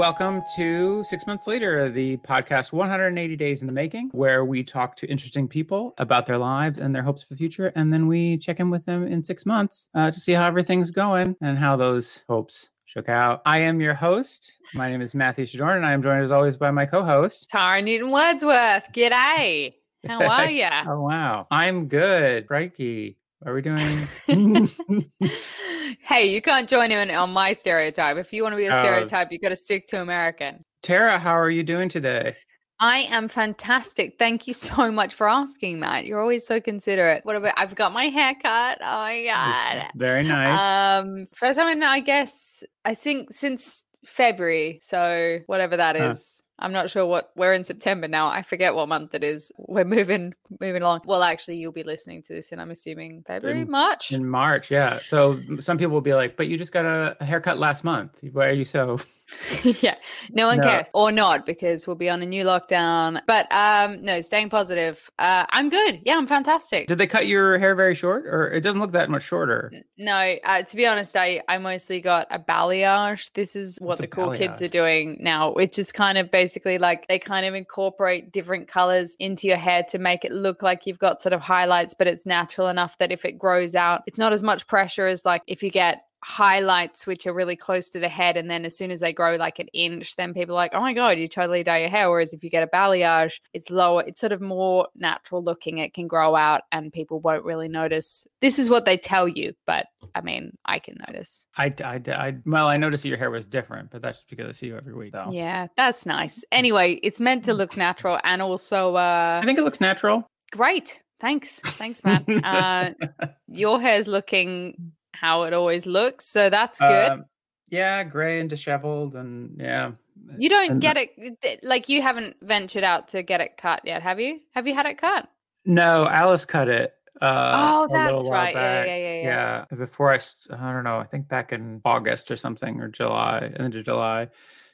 Welcome to Six Months Later, the podcast 180 Days in the Making, where we talk to interesting people about their lives and their hopes for the future. And then we check in with them in six months uh, to see how everything's going and how those hopes shook out. I am your host. My name is Matthew Shadorn, and I am joined as always by my co host, Tara Newton Wordsworth. G'day. How are you? oh, wow. I'm good. Crikey. Are we doing? hey, you can't join in on my stereotype. If you want to be a Oh. stereotype, you got to stick to American. Tara, how are you doing today? I am fantastic. Thank you so much for asking, Matt. You're always so considerate. What about I've got my hair cut. Oh my god. Very nice. Um first time in I guess I think since February. So whatever that is. Huh. I'm not sure what we're in September now. I forget what month it is. We're moving moving along. Well, actually, you'll be listening to this, and I'm assuming February, In- March. In March, yeah. So some people will be like, "But you just got a, a haircut last month. Why are you so?" yeah, no one No. cares or not because we'll be on a new lockdown. But um, no, staying positive. Uh, I'm good. Yeah, I'm fantastic. Did they cut your hair very short, or it doesn't look that much shorter? No, uh, to be honest, I I mostly got a balayage. This is what What's the cool kids are doing now, which is kind of basically like they kind of incorporate different colors into your hair to make it look like you've got sort of highlights, but it's natural enough that if it grows out, it's not as much pressure as like if you get highlights which are really close to the head and then as soon as they grow like an inch then people are like oh my god you totally dye your hair whereas if you get a balayage it's lower it's sort of more natural looking it can grow out and people won't really notice this is what they tell you but i mean i can notice I, I, I, well, I noticed that your hair was different, but that's just because I see you every week. So. yeah that's nice anyway it's meant to look natural and also uh I think it looks natural. great thanks thanks matt uh your hair's looking how it always looks so that's good Um, yeah, gray and disheveled, and yeah. You don't And- get it like you haven't ventured out to get it cut yet, have you? Have you had it cut? No, Alice cut it. Uh, oh, that's right. Yeah, yeah, yeah, yeah. Yeah, before I, I don't know, I think back in August or something or July, end of July,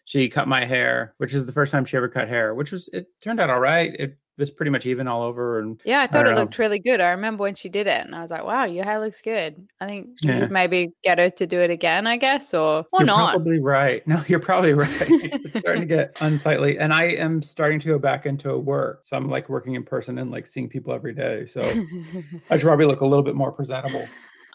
she cut my hair, which is the first time she ever cut hair, which was it turned out all right. It was pretty much even all over, and Yeah, I thought don't it know. looked really good. I remember when she did it, and I was like, "Wow, your hair looks good." I think Yeah. could maybe get her to do it again, I guess, or or you're not. probably right. No, you're probably right. it's starting to get unsightly, and I am starting to go back into work, so I'm like working in person and like seeing people every day. So I should probably look a little bit more presentable.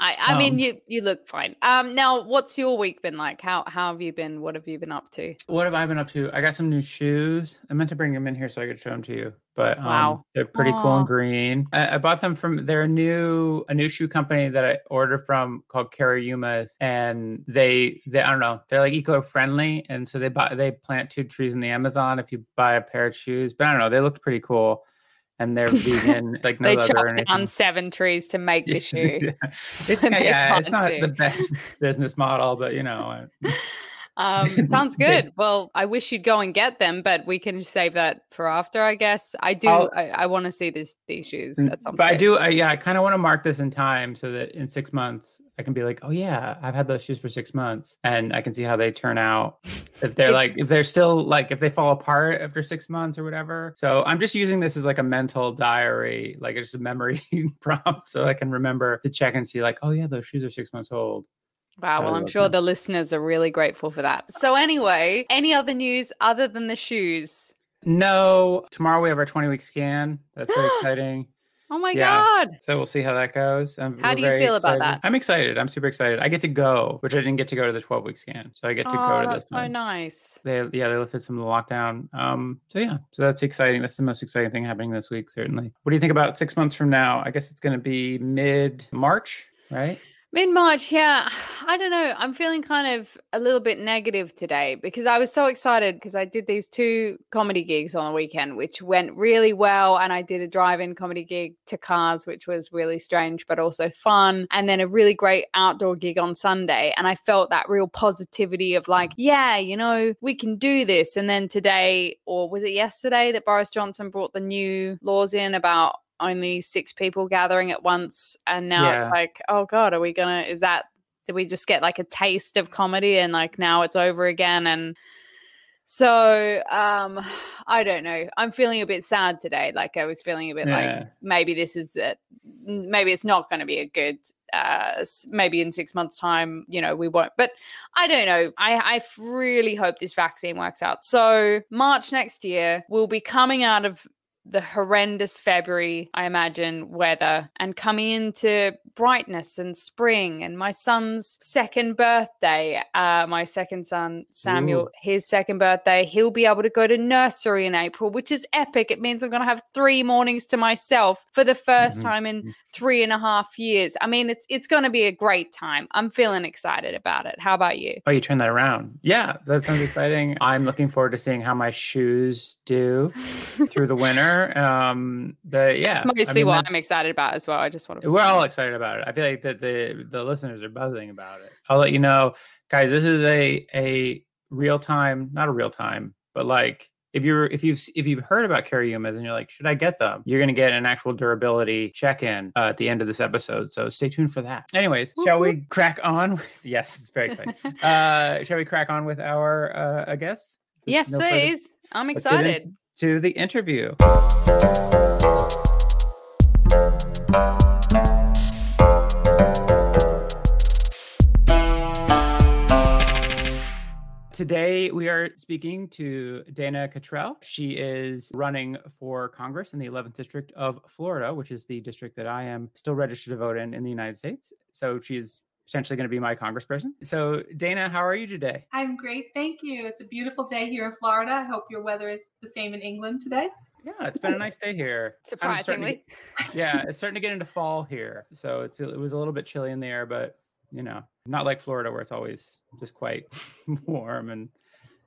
I, I mean, Um, you you look fine. Um, now, what's your week been like? How how have you been? What have you been up to? What have I been up to? I got some new shoes. I meant to bring them in here so I could show them to you, but um, Wow. they're pretty cool Aw. and green. I, I bought them from they're new a new shoe company that I ordered from called Cariumas, and they they I don't know they're like eco friendly, and so they buy they plant two trees in the Amazon if you buy a pair of shoes. But I don't know, they looked pretty cool, and they're vegan, like no they chopped down seven trees to make the shoe. it's yeah, it's not the best business model, but you know. Um, sounds good. Well, I wish you'd go and get them, but we can save that for after, I guess. I do. I'll- I, I want to see this these shoes at some but I do, I, yeah, I kind of want to mark this in time so that in six months I can be like, oh yeah, I've had those shoes for six months, and I can see how they turn out. If they're like, if they're still like, if they fall apart after six months or whatever. So I'm just using this as like a mental diary, like it's just a memory prompt, so I can remember to check and see like, oh yeah, those shoes are six months old. Wow. Well, I'm sure them. the listeners are really grateful for that. So, anyway, any other news other than the shoes? No, tomorrow we have our 20 week scan. That's very exciting. Oh my Yeah. God. So we'll see how that goes. Um, How do you very feel about that? I'm excited. I'm super excited. I get to go, which I didn't get to go to the 12 week scan. So I get to oh, go to that's this so one. nice. They yeah, they lifted some of the lockdown. Um, so yeah, so that's exciting. That's the most exciting thing happening this week, certainly. What do you think about six months from now? I guess it's gonna be mid March, right? Mid March, yeah. I don't know. I'm feeling kind of a little bit negative today because I was so excited because I did these two comedy gigs on the weekend, which went really well. And I did a drive in comedy gig to Cars, which was really strange, but also fun. And then a really great outdoor gig on Sunday. And I felt that real positivity of like, yeah, you know, we can do this. And then today, or was it yesterday, that Boris Johnson brought the new laws in about only six people gathering at once and now it's like oh god are we gonna is that did we just get like a taste of comedy and like now it's over again and So um, I don't know. I'm feeling a bit sad today. Like I was feeling a bit yeah. like maybe this is that. Maybe it's not going to be a good. Uh, maybe in six months' time, you know, we won't. But I don't know. I, I really hope this vaccine works out. So March next year, we'll be coming out of the horrendous February, I imagine, weather and coming into brightness and spring and my son's second birthday, uh, my second son, Samuel, Ooh. his second birthday, he'll be able to go to nursery in April, which is epic. It means I'm going to have three mornings to myself for the 1st mm-hmm. time in mm-hmm. three and a half years. I mean, it's, it's going to be a great time. I'm feeling excited about it. How about you? Oh, you turn that around. Yeah, that sounds exciting. I'm looking forward to seeing how my shoes do through the winter. Um, but yeah, mostly I mean, what I'm excited about as well. I just want to. We're all excited about it. I feel like that the the listeners are buzzing about it. I'll let you know, guys. This is a a real time, not a real time, but like if you're if you've if you've heard about Cariumas and you're like, should I get them? You're gonna get an actual durability check in uh, at the end of this episode. So stay tuned for that. Anyways, shall we crack on? With, yes, it's very exciting. uh, shall we crack on with our uh, guest? Yes, no please. Further- I'm excited to the interview. Today, we are speaking to Dana Cottrell. She is running for Congress in the 11th District of Florida, which is the district that I am still registered to vote in in the United States. So she's potentially going to be my congressperson. So, Dana, how are you today? I'm great. Thank you. It's a beautiful day here in Florida. I hope your weather is the same in England today. Yeah, it's been a nice day here. Surprisingly. To, yeah, it's starting to get into fall here. So it's it was a little bit chilly in the air, but you know, not like Florida where it's always just quite warm and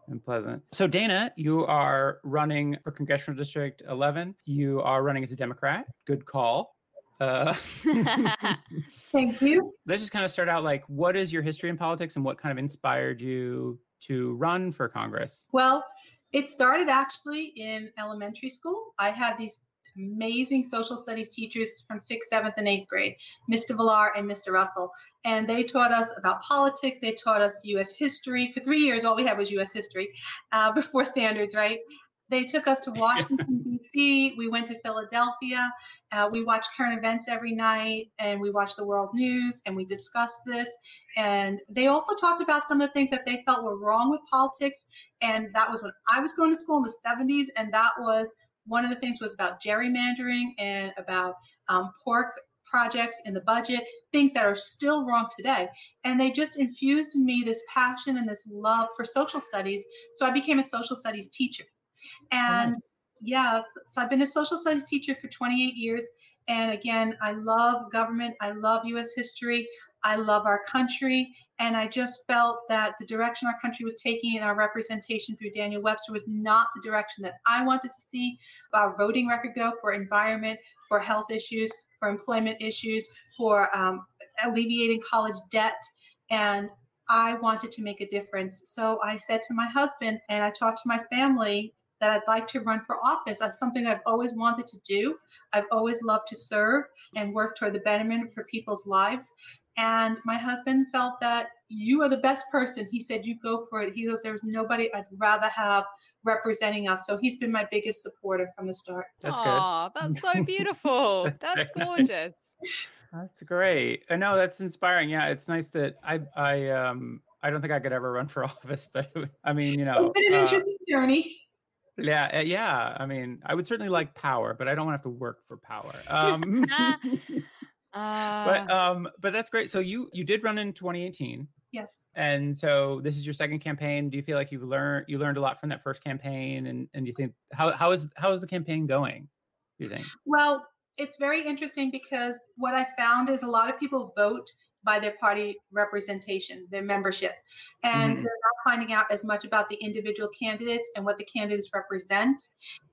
and pleasant. So Dana, you are running for Congressional District 11. You are running as a Democrat. Good call. Uh, Thank you. Let's just kind of start out like, what is your history in politics and what kind of inspired you to run for Congress? Well, it started actually in elementary school. I had these amazing social studies teachers from sixth, seventh, and eighth grade, Mr. Villar and Mr. Russell. And they taught us about politics. They taught us U.S. history. For three years, all we had was U.S. history uh, before standards, right? They took us to Washington, D.C. We went to Philadelphia. Uh, we watched current events every night and we watched the world news and we discussed this. And they also talked about some of the things that they felt were wrong with politics. And that was when I was going to school in the 70s. And that was one of the things was about gerrymandering and about um, pork projects in the budget, things that are still wrong today. And they just infused in me this passion and this love for social studies. So I became a social studies teacher. And yes, so I've been a social studies teacher for 28 years. And again, I love government. I love US history. I love our country. And I just felt that the direction our country was taking in our representation through Daniel Webster was not the direction that I wanted to see our voting record go for environment, for health issues, for employment issues, for um, alleviating college debt. And I wanted to make a difference. So I said to my husband and I talked to my family that I'd like to run for office. That's something I've always wanted to do. I've always loved to serve and work toward the betterment for people's lives. And my husband felt that you are the best person. He said, You go for it. He goes, There's nobody I'd rather have representing us. So he's been my biggest supporter from the start. That's Aww, good. That's so beautiful. that's gorgeous. That's great. I know that's inspiring. Yeah, it's nice that I I um I don't think I could ever run for office, but I mean, you know, it's been an uh, interesting journey. Yeah, uh, yeah. I mean, I would certainly like power, but I don't want to have to work for power. Um, uh, but um, but that's great. So you you did run in 2018. Yes. And so this is your second campaign. Do you feel like you've learned you learned a lot from that first campaign? And and you think how how is how is the campaign going? Do you think? Well, it's very interesting because what I found is a lot of people vote by their party representation, their membership. And mm. they're not finding out as much about the individual candidates and what the candidates represent.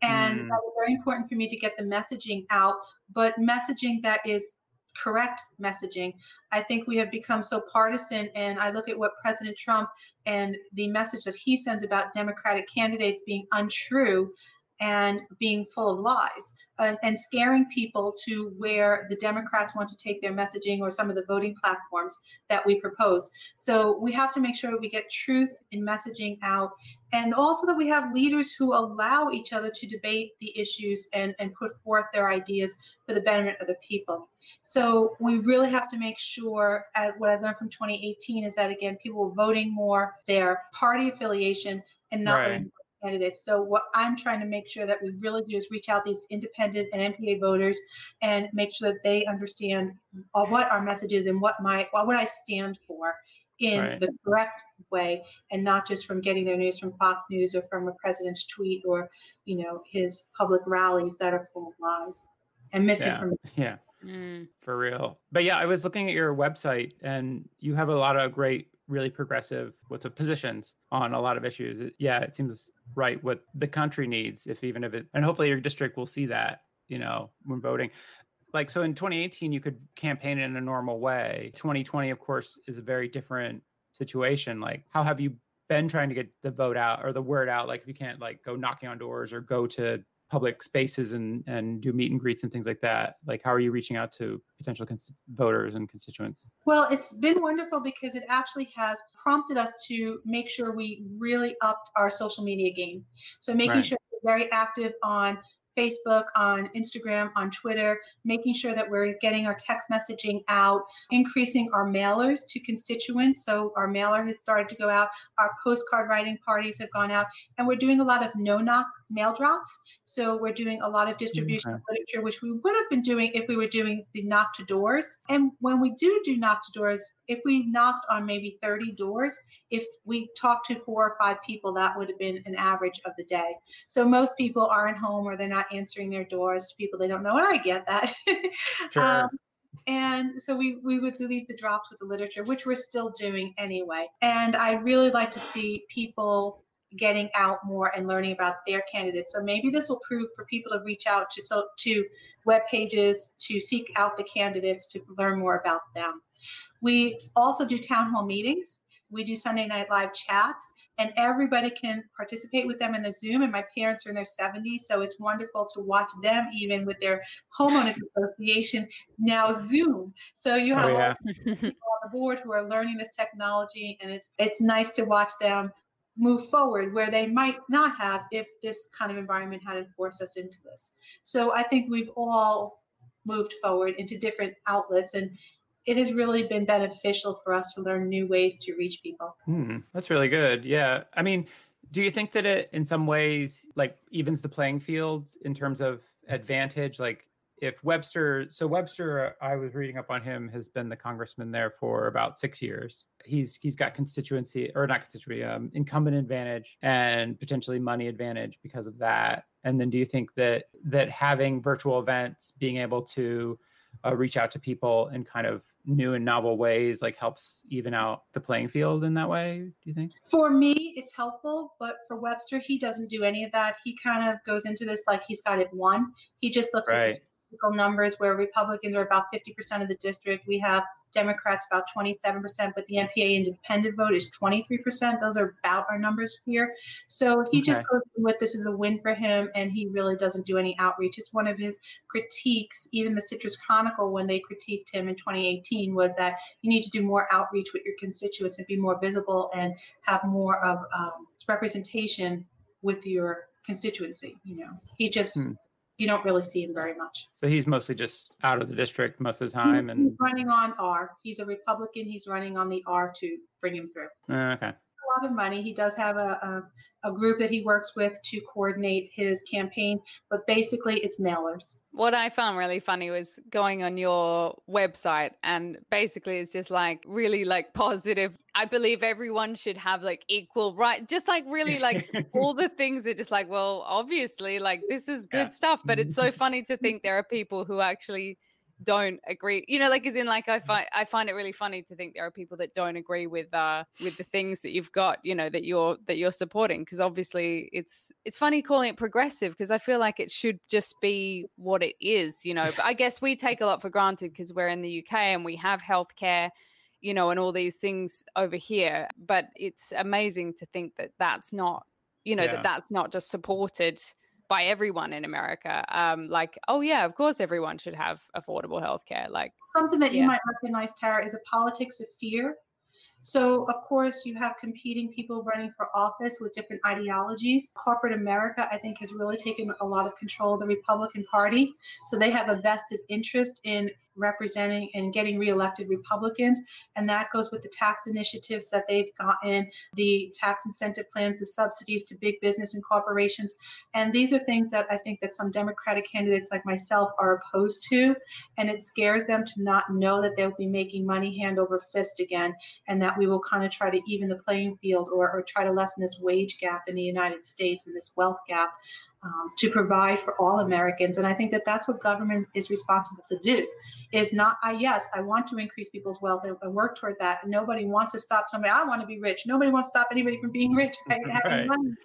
And mm. that was very important for me to get the messaging out, but messaging that is correct messaging. I think we have become so partisan, and I look at what President Trump and the message that he sends about Democratic candidates being untrue and being full of lies and, and scaring people to where the Democrats want to take their messaging or some of the voting platforms that we propose. So we have to make sure we get truth in messaging out and also that we have leaders who allow each other to debate the issues and, and put forth their ideas for the betterment of the people. So we really have to make sure, uh, what I learned from 2018 is that, again, people were voting more their party affiliation and not right. Candidates. So what I'm trying to make sure that we really do is reach out these independent and NPA voters and make sure that they understand uh, what our message is and what my what would I stand for in right. the correct way and not just from getting their news from Fox News or from a president's tweet or, you know, his public rallies that are full of lies and misinformation. Yeah. yeah. Mm. For real. But yeah, I was looking at your website and you have a lot of great really progressive what's of positions on a lot of issues. Yeah, it seems right what the country needs if even if it and hopefully your district will see that, you know, when voting. Like so in 2018 you could campaign in a normal way. 2020 of course is a very different situation. Like how have you been trying to get the vote out or the word out? Like if you can't like go knocking on doors or go to public spaces and and do meet and greets and things like that like how are you reaching out to potential cons- voters and constituents well it's been wonderful because it actually has prompted us to make sure we really upped our social media game so making right. sure we're very active on Facebook, on Instagram, on Twitter, making sure that we're getting our text messaging out, increasing our mailers to constituents. So our mailer has started to go out. Our postcard writing parties have gone out, and we're doing a lot of no knock mail drops. So we're doing a lot of distribution okay. of literature, which we would have been doing if we were doing the knock to doors. And when we do do knock to doors, if we knocked on maybe 30 doors, if we talked to four or five people, that would have been an average of the day. So most people aren't home or they're not answering their doors to people they don't know. And I get that. Sure. um, and so we, we would leave the drops with the literature, which we're still doing anyway. And I really like to see people getting out more and learning about their candidates. So maybe this will prove for people to reach out to so to web pages to seek out the candidates to learn more about them. We also do town hall meetings. We do Sunday Night Live chats, and everybody can participate with them in the Zoom. And my parents are in their 70s, so it's wonderful to watch them even with their homeowners association now Zoom. So you have oh, yeah. people on the board who are learning this technology, and it's it's nice to watch them move forward where they might not have if this kind of environment hadn't forced us into this. So I think we've all moved forward into different outlets and it has really been beneficial for us to learn new ways to reach people. Hmm, that's really good. Yeah. I mean, do you think that it in some ways like evens the playing field in terms of advantage? Like if Webster, so Webster, I was reading up on him, has been the congressman there for about six years. He's he's got constituency or not constituency, um, incumbent advantage and potentially money advantage because of that. And then do you think that that having virtual events, being able to uh, reach out to people in kind of new and novel ways like helps even out the playing field in that way do you think? For me it's helpful but for webster he doesn't do any of that. He kind of goes into this like he's got it won he just looks right. at numbers where republicans are about 50% of the district. We have Democrats about 27%, but the NPA independent vote is 23%. Those are about our numbers here. So he okay. just goes with this is a win for him, and he really doesn't do any outreach. It's one of his critiques. Even the Citrus Chronicle, when they critiqued him in 2018, was that you need to do more outreach with your constituents and be more visible and have more of um, representation with your constituency. You know, he just. Hmm you don't really see him very much. So he's mostly just out of the district most of the time, he's and running on R. He's a Republican. He's running on the R to bring him through. Uh, okay lot of money. He does have a, a, a, group that he works with to coordinate his campaign, but basically it's mailers. What I found really funny was going on your website and basically it's just like really like positive. I believe everyone should have like equal right. Just like really like all the things are just like, well, obviously like this is good yeah. stuff, but it's so funny to think there are people who actually don't agree you know like as in like i find i find it really funny to think there are people that don't agree with uh with the things that you've got you know that you're that you're supporting because obviously it's it's funny calling it progressive because i feel like it should just be what it is you know but i guess we take a lot for granted because we're in the uk and we have healthcare you know and all these things over here but it's amazing to think that that's not you know yeah. that that's not just supported by everyone in America. Um, like, oh yeah, of course everyone should have affordable healthcare. Like something that you might recognize, Tara, is a politics of fear. So, of course, you have competing people running for office with different ideologies. Corporate America, I think, has really taken a lot of control of the Republican Party. So, they have a vested interest in representing and getting reelected Republicans. And that goes with the tax initiatives that they've gotten, the tax incentive plans, the subsidies to big business and corporations. And these are things that I think that some Democratic candidates like myself are opposed to and it scares them to not know that they'll be making money hand over fist again and that we will kind of try to even the playing field or, or try to lessen this wage gap in the united states and this wealth gap um, to provide for all americans. And i think that that's what government is responsible to do is not i yes i want to increase people's wealth and, and work toward that. Nobody wants to stop somebody. I want to be rich. Nobody wants to stop anybody from being rich having Right. money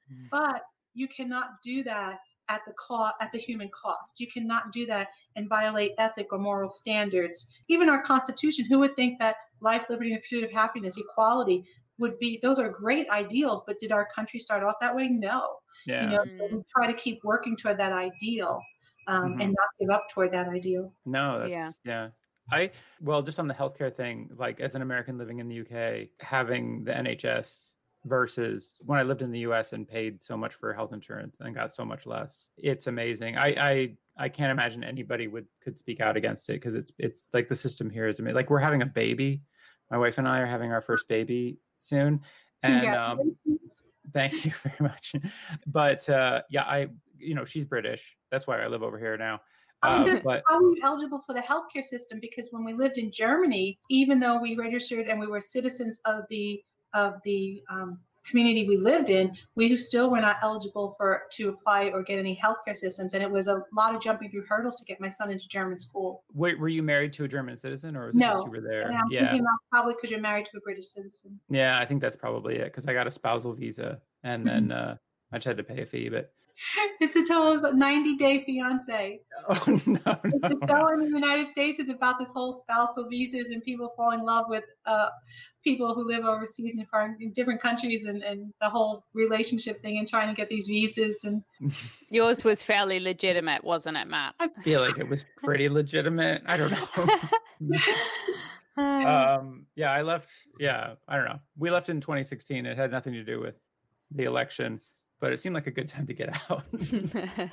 but you cannot do that at the cost at the human cost. You cannot do that and violate ethic or moral standards. Even our constitution who would think that life liberty and the pursuit of happiness equality would be those are great ideals but did our country start off that way? No Yeah. you know Mm. so try to keep working toward that ideal um, and not give up toward that ideal No, that's Yeah. yeah. I well, just on the healthcare thing, like as an American living in the UK, having the NHS versus when I lived in the US and paid so much for health insurance and got so much less. It's amazing. I I I can't imagine anybody would could speak out against it because it's it's like the system here is amazing. Like we're having a baby. My wife and I are having our first baby soon. And um, Congratulations. Thank you very much. But uh, yeah, I you know she's British. That's why I live over here now. Uh, but are you eligible for the healthcare system? Because when we lived in Germany, even though we registered and we were citizens of the of the um, community we lived in, we still were not eligible for to apply or get any healthcare systems, and it was a lot of jumping through hurdles to get my son into German school. wait, were you married to a German citizen or was it just you were there? And I'm Yeah, probably because you're married to a British citizen. yeah, I think that's probably it because I got a spousal visa and then uh, I just had to pay a fee. But It's a total 90 day fiance. oh no, It's a no. show in the United States. It's about this whole spousal visas and people fall in love with uh, people who live overseas in foreign in different countries and, and the whole relationship thing and trying to get these visas and Yours was fairly legitimate, wasn't it, Matt? I feel like it was pretty legitimate. I don't know. um, yeah, I left. Yeah, I don't know. We left in 2016. It had nothing to do with the election, but it seemed like a good time to get out.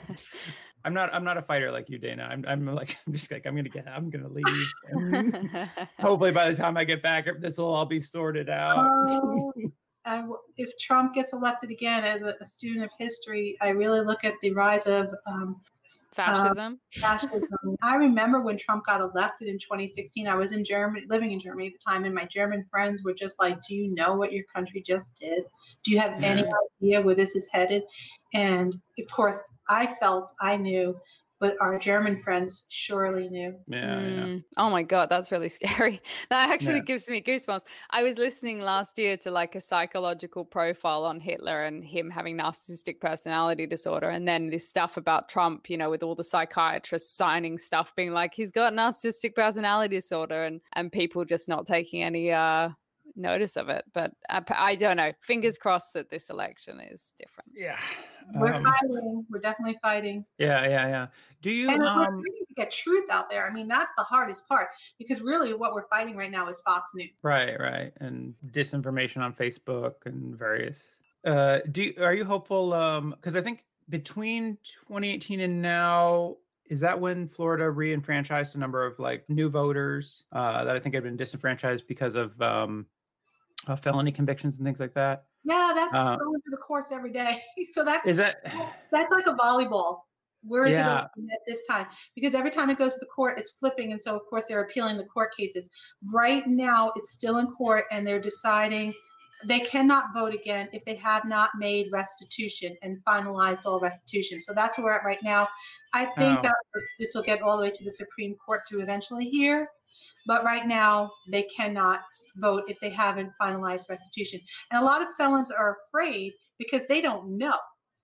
I'm not. I'm not a fighter like you, Dana. I'm. I'm like. I'm just like. I'm gonna get. I'm gonna leave. Hopefully, by the time I get back, this will all be sorted out. I w if Trump gets elected again as a, a student of history, I really look at the rise of um, Fascism. fascism. I remember when Trump got elected in 2016. I was in Germany, living in Germany at the time, and my German friends were just like, "Do you know what your country just did? Do you have any idea where this is headed?" And of course, I felt I knew, but our German friends surely knew. yeah, yeah. Mm. Oh my god, that's really scary. That actually Yeah. gives me goosebumps. I was listening last year to like a psychological profile on Hitler and him having narcissistic personality disorder, and then this stuff about Trump, you know, with all the psychiatrists signing stuff, being like he's got narcissistic personality disorder, and and people just not taking any uh notice of it. But I, I don't know. Fingers crossed that this election is different. Yeah. We're Um, fighting. We're definitely fighting. yeah, yeah, yeah. Do you? And we're Um, fighting to get truth out there. I mean, that's the hardest part because really what we're fighting right now is Fox News. Right, right, and disinformation on Facebook and various. Uh, do you, are you hopeful? Um, because I think between 2018 and now, is that when Florida re-enfranchised a number of like new voters uh, that I think had been disenfranchised because of um, uh, felony convictions and things like that? Yeah, that's Uh, going to the courts every day. So that Is that? that's like a volleyball. Where is Yeah. it at this time? Because every time it goes to the court, it's flipping, and so of course they're appealing the court cases. Right now, it's still in court, and they're deciding they cannot vote again if they have not made restitution and finalized all restitution. So that's where we're at right now. I think Oh. that this, this will get all the way to the Supreme Court to eventually hear. But right now, they cannot vote if they haven't finalized restitution. And a lot of felons are afraid because they don't know.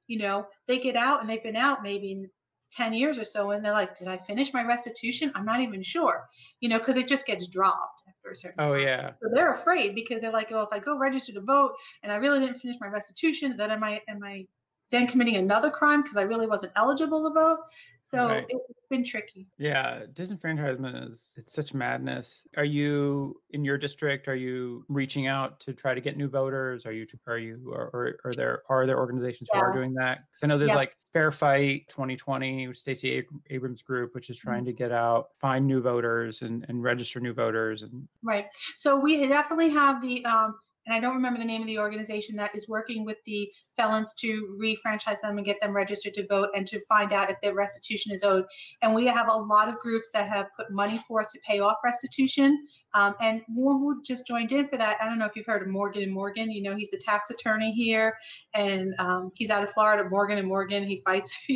You know, they get out and they've been out maybe 10 years or so, and they're like, Did I finish my restitution? I'm not even sure, you know, because it just gets dropped after a certain Oh time. yeah, So they're afraid because they're like, oh, if I go register to vote and I really didn't finish my restitution, then am I am I then committing another crime because I really wasn't eligible to vote. So Right. it's been tricky. Yeah, disenfranchisement is it's such madness. Are you in your district? Are you reaching out to try to get new voters? Are you are you or, are there are there organizations who are doing that? Because I know there's Yeah. like Fair Fight 2020, Stacey Abrams group, which is trying to get out, find new voters and and register new voters. And Right. So we definitely have the, um, and I don't remember the name of the organization that is working with the felons to refranchise them and get them registered to vote and to find out if their restitution is owed. And we have a lot of groups that have put money forth to pay off restitution. Um, and more who just joined in for that. I don't know if you've heard of Morgan and Morgan. You know, he's the tax attorney here, and um, he's out of Florida. Morgan and Morgan. He fights.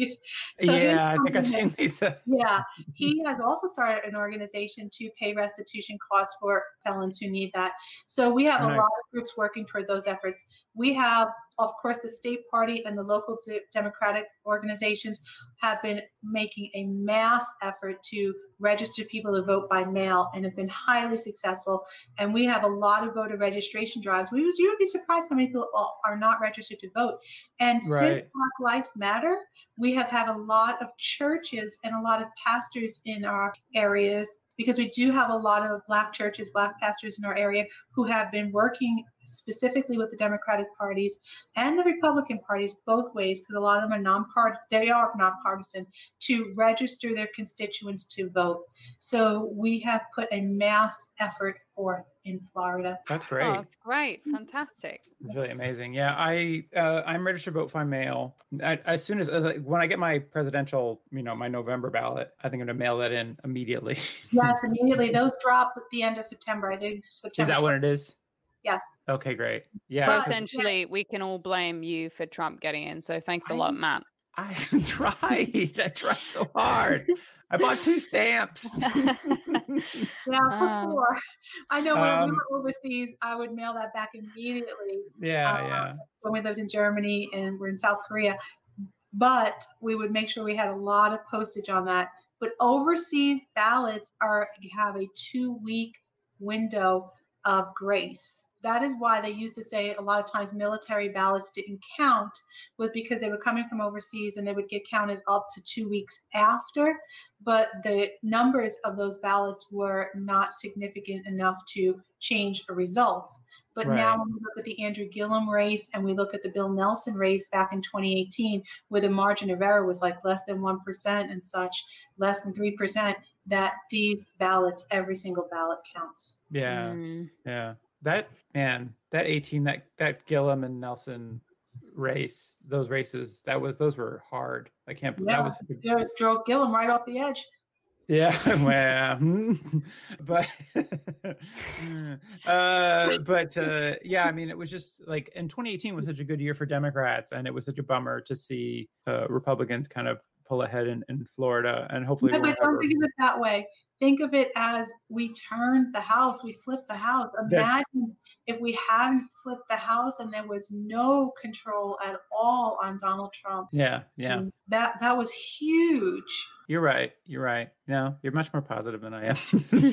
So yeah, I think I've seen these. uh, yeah, he has also started an organization to pay restitution costs for felons who need that. So we have a lot of groups working toward those efforts. We have, of course, the state party and the local de- democratic organizations have been making a mass effort to register people to vote by mail and have been highly successful. And we have a lot of voter registration drives. We would, you would be surprised how many people are not registered to vote. And since Black Lives Matter, we have had a lot of churches and a lot of pastors in our areas because we do have a lot of black churches black pastors in our area who have been working specifically with the democratic parties and the republican parties both ways because a lot of them are non-part they are nonpartisan to register their constituents to vote so we have put a mass effort forth in florida That's great. Oh, that's great. Fantastic. It's really amazing. Yeah, I uh, I'm registered to vote by mail. I, as soon as uh, when I get my presidential, you know, my November ballot, I think I'm gonna mail that in immediately. yes immediately those drop at the end of september i think is that what it is? Yes Okay, great. Yeah, So essentially, we can all blame you for Trump getting in. So thanks a I- lot, Matt. I tried. I tried so hard. I bought two stamps. Yeah, Uh, before. I know when Um, we were overseas, I would mail that back immediately yeah, Uh, yeah. when we lived in Germany and we're in South Korea. But we would make sure we had a lot of postage on that. But overseas ballots are have a two week window of grace. That is why they used to say a lot of times military ballots didn't count, was because they were coming from overseas and they would get counted up to two weeks after. But the numbers of those ballots were not significant enough to change the results. But now, when we look at the Andrew Gillum race and we look at the Bill Nelson race back in 2018, where the margin of error was like less than 1% and such, less than 3%, that these ballots, every single ballot counts. Yeah, Mm. yeah. That man, that 18, that that Gillum and Nelson race, those races, that was those were hard. I can't. Yeah. That was They drove Gillum right off the edge. Yeah, well, but uh, but uh, yeah, I mean, it was just like, and 2018 was such a good year for Democrats, and it was such a bummer to see uh, Republicans kind of pull ahead in, in Florida, and hopefully, But, but don't think of it that way. Think of it as we turned the house, we flipped the house. That's- Imagine if we hadn't flipped the house and there was no control at all on Donald Trump. yeah, yeah, And That that was huge. you're right, you're right. No, you're much more positive than I am. I'm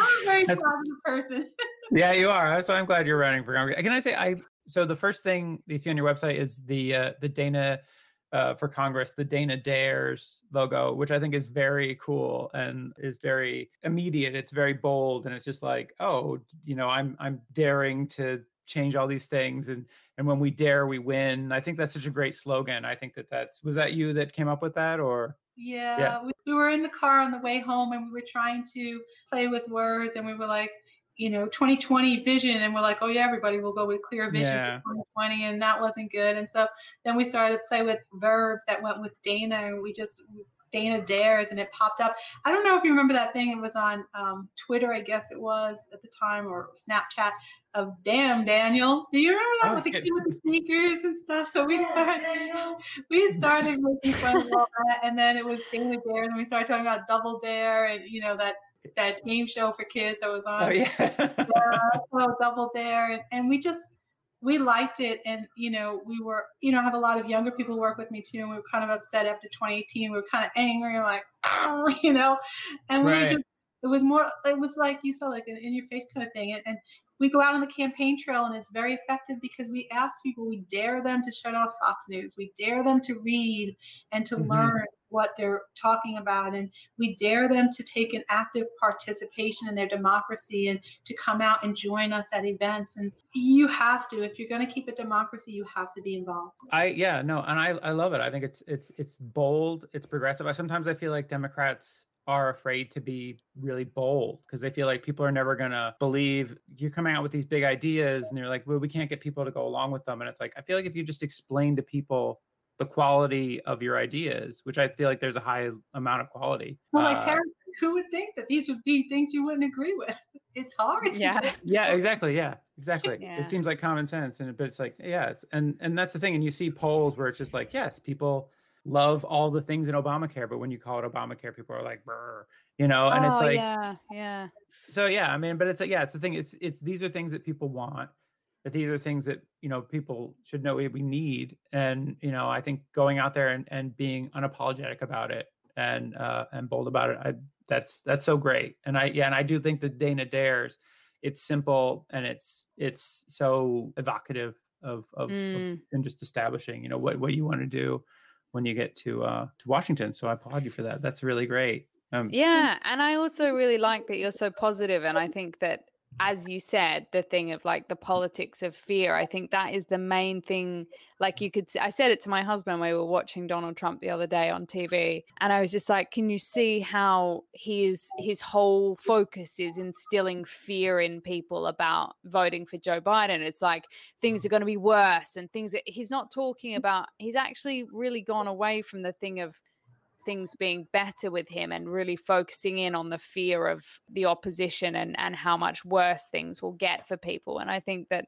a very That's- positive person. yeah, you are. So I'm glad you're running for Congress. Can I say I? So the first thing you see on your website is the uh, the Dana uh, for Congress, the Dana Dares logo, which I think is very cool and is very immediate. It's very bold, and it's just like, oh, you know, I'm I'm daring to change all these things, and and when we dare, we win. I think that's such a great slogan. I think that that's was that you that came up with that, or Yeah, We, we were in the car on the way home and we were trying to play with words and we were like, you know, 2020 vision. And we're like, oh, yeah, everybody will go with clear vision Yeah. for 2020. And that wasn't good. And so then we started to play with verbs that went with Dana and we just, Dana dares and it popped up. I don't know if you remember that thing. It was on um, Twitter, I guess it was at the time, or Snapchat of damn Daniel. Do you remember that Oh, with the yeah. kid with the sneakers and stuff? So we started we started making fun of all that, and then it was Dana Dare, and we started talking about Double Dare, and you know that that game show for kids that was on. oh yeah, Yeah, so Double Dare, and, and we just we liked it, and you know we were you know I have a lot of younger people work with me too, and we were kind of upset after 2018. We were kind of angry, and like oh, you know, and we Right. just It was more. It was like you saw, like an in your face kind of thing. And, and we go out on the campaign trail, and it's very effective because we ask people, we dare them to shut off Fox News, we dare them to read and to Mhm. learn what they're talking about, and we dare them to take an active participation in their democracy and to come out and join us at events. And you have to, if you're going to keep a democracy, you have to be involved. I yeah no, and I I love it. I think it's it's it's bold, it's progressive. I sometimes I feel like Democrats are afraid to be really bold because they feel like people are never gonna believe you're coming out with these big ideas, and they're like, well, we can't get people to go along with them. And it's like I feel like if you just explain to people the quality of your ideas, which I feel like there's a high amount of quality. Well, like uh, who would think that these would be things you wouldn't agree with? It's hard. Yeah. get- yeah exactly yeah exactly Yeah. it seems like common sense and but it's like yeah it's and and that's the thing and you see polls where it's just like yes people love all the things in obamacare but when you call it obamacare people are like Brr, you know and it's Oh, like yeah, yeah. so yeah i mean but it's like yeah it's the thing it's it's these are things that people want that these are things that you know people should know we need and you know i think going out there and, and being unapologetic about it and uh and bold about it i that's that's so great. And i yeah and i do think that dana dares it's simple and it's it's so evocative of of, of Mm. and just establishing you know what what you want to do when you get to uh to washington so i applaud you for that. That's really great. Um Yeah, and I also really like that you're so positive, and I think that as you said, the thing of like the politics of fear, I think that is the main thing. Like you could, i said it to my husband. When we were watching Donald Trump the other day on TV, and I was just like, "Can you see how his his whole focus is instilling fear in people about voting for Joe Biden? It's like things are mm. going to be worse, and things. Are, he's not talking about. He's actually really gone away from the thing of things being better with him and really focusing in on the fear of the opposition and and how much worse things will get for people. And i think that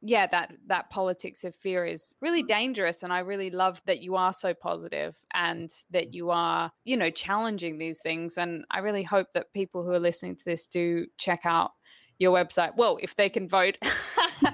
yeah that that politics of fear is really dangerous and i really love that you are so positive and that you are you know challenging these things. And i really hope that people who are listening to this do check out your website. Well if they can vote.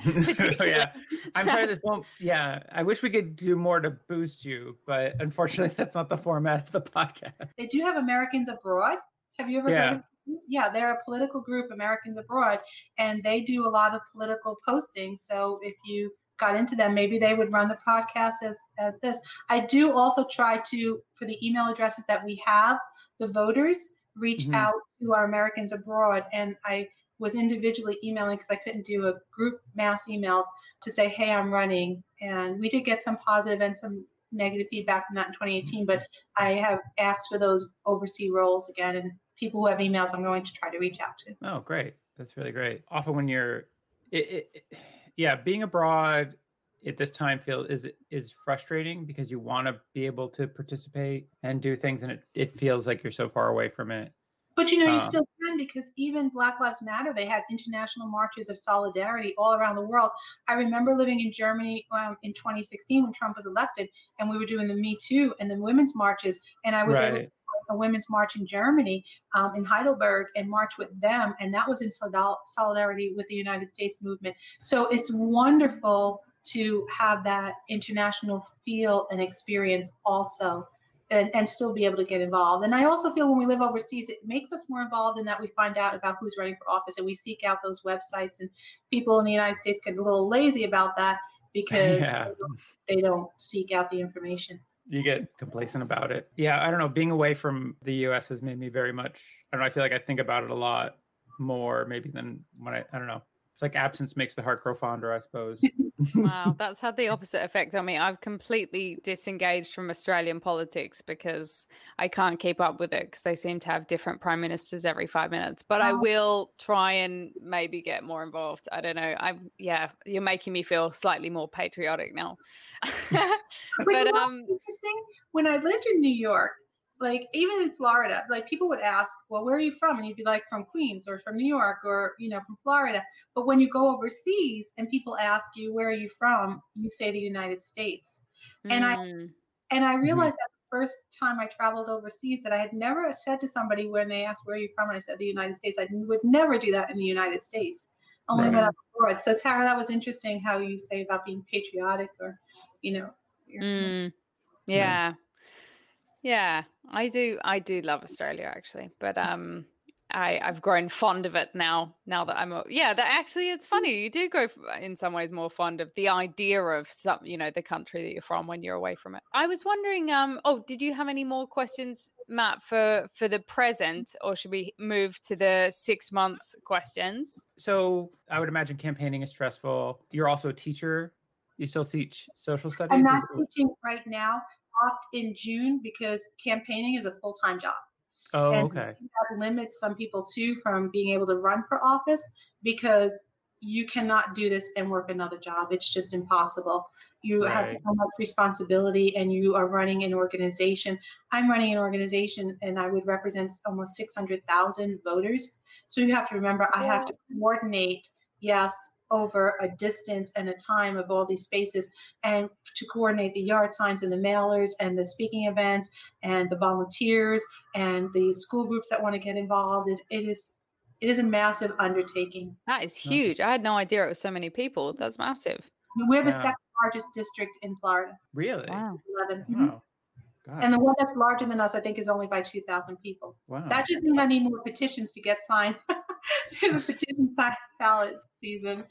yeah i'm sorry this won't yeah i wish we could do more to boost you but unfortunately that's not the format of the podcast They do have Americans abroad. Have you ever Yeah. heard of? Yeah, they're a political group, Americans Abroad, and they do a lot of political posting. So if you got into them, maybe they would run the podcast as as this. I do also try to, for the email addresses that we have, the voters reach Mhm. out to our Americans abroad, and I was individually emailing because I couldn't do a group mass emails to say, "Hey, I'm running," and we did get some positive and some negative feedback from that in 2018, but I have asked for those overseas roles again, and people who have emails, I'm going to try to reach out to. oh great. That's really great. Often when you're it, it- yeah being abroad at this time feel is is frustrating because you want to be able to participate and do things and it, it feels like you're so far away from it But you know, you Um, still can because even Black Lives Matter, they had international marches of solidarity all around the world. I remember living in Germany um, in 2016 when Trump was elected, and we were doing the Me Too and the women's marches, and I was able right a women's march in Germany, um, in Heidelberg, and march with them. And that was in solidar- solidarity with the United States movement. So it's wonderful to have that international feel and experience also. And, and still be able to get involved. And I also feel when we live overseas, it makes us more involved in that we find out about who's running for office and we seek out those websites. And people in the United States get a little lazy about that because yeah they don't seek out the information. you get complacent about it. Yeah, I don't know. Being away from the US has made me very much. I don't know. I feel like I think about it a lot more, maybe than when I. I don't know. It's like absence makes the heart grow fonder, I suppose. Wow, that's had the opposite effect on me. I've completely disengaged from Australian politics because I can't keep up with it because they seem to have different prime ministers every five minutes. But I will try and maybe get more involved. I don't know. I'm yeah, you're making me feel slightly more patriotic now. But but um, interesting? When I lived in New York, like even in Florida, like people would ask, "Well, where are you from?" And you'd be like, "From Queens or from New York or you know from Florida." But when you go overseas and people ask you, "Where are you from?" you say the United States. and I- mm, And I realized that the first time I traveled overseas that I had never said to somebody when they asked, "Where are you from?" and I said the United States. I would never do that in the United States. Only when I'm abroad. So Tara, that was interesting how you say about being patriotic or, you know. your- mm, Yeah. yeah. Yeah, I do. I do love Australia actually, but um, I, I've grown fond of it now. Now that I'm, a, yeah, that actually it's funny. You do grow in some ways more fond of the idea of some, you know, the country that you're from when you're away from it. I was wondering, um, oh, did you have any more questions, Matt, for for the present, or should we move to the six months questions? So I would imagine campaigning is stressful. You're also a teacher. You still teach social studies. I'm not teaching right now. Off in June because campaigning is a full time job. Oh, and okay. That limits some people too from being able to run for office because you cannot do this and work another job. It's just impossible. You have Right. so much responsibility and you are running an organization. I'm running an organization and I would represent almost 600,000 voters. So you have to remember, I have to coordinate, yes, over a distance and a time of all these spaces and to coordinate the yard signs and the mailers and the speaking events and the volunteers and the school groups that want to get involved. It, it is it is a massive undertaking. That is huge. I had no idea it was so many people. That's massive. We're the Yeah. second largest district in Florida, Really? Wow. 11. Mhm. Wow. Gosh. And the one that's larger than us, I think, is only by 2,000 people. wow. That just means I need more petitions to get signed to the petition sign ballot season.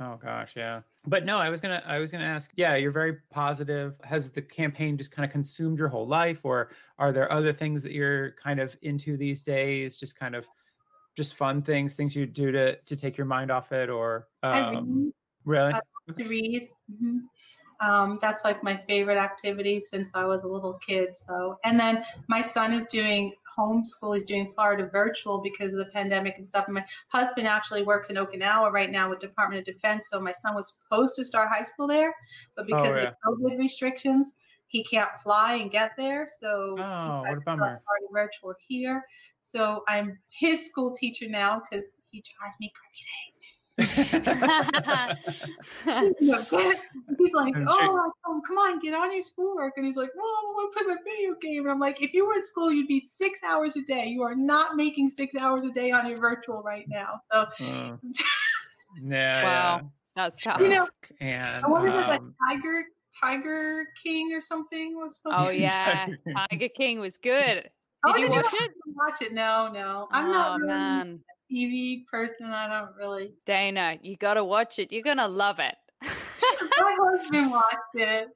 Oh gosh, yeah. But no, I was gonna I was gonna ask, yeah, you're very positive. Has the campaign just kind of consumed your whole life, or are there other things that you're kind of into these days? Just kind of just fun things, things you do to to take your mind off it, or um, really? I- to read. Mhm. Um, that's like my favorite activity since I was a little kid. So, and then my son is doing homeschool. He's doing Florida virtual because of the pandemic and stuff. And my husband actually works in Okinawa right now with Department of Defense. So my son was supposed to start high school there, but oh, because Oh, yeah. of the COVID restrictions, he can't fly and get there. So Oh, what a bummer. started virtual here. So I'm his school teacher now because he drives me crazy. You know, get- he's like, oh, sure- I told him, come on, get on your schoolwork. And he's like, Mom, I want to play my video game. And I'm like, if you were at school, you'd be six hours a day. You are not making six hours a day on your virtual right now. So, Uh, yeah, Wow. That's tough. You know, And I wonder if that um, Tiger Tiger King or something was supposed to be. oh to yeah, Tiger King was good. Oh, Did you watch it? Watch it. No, no. I'm oh not really man, a TV person. I don't really. Dana, you gotta watch it. You're gonna love it. My husband watched it.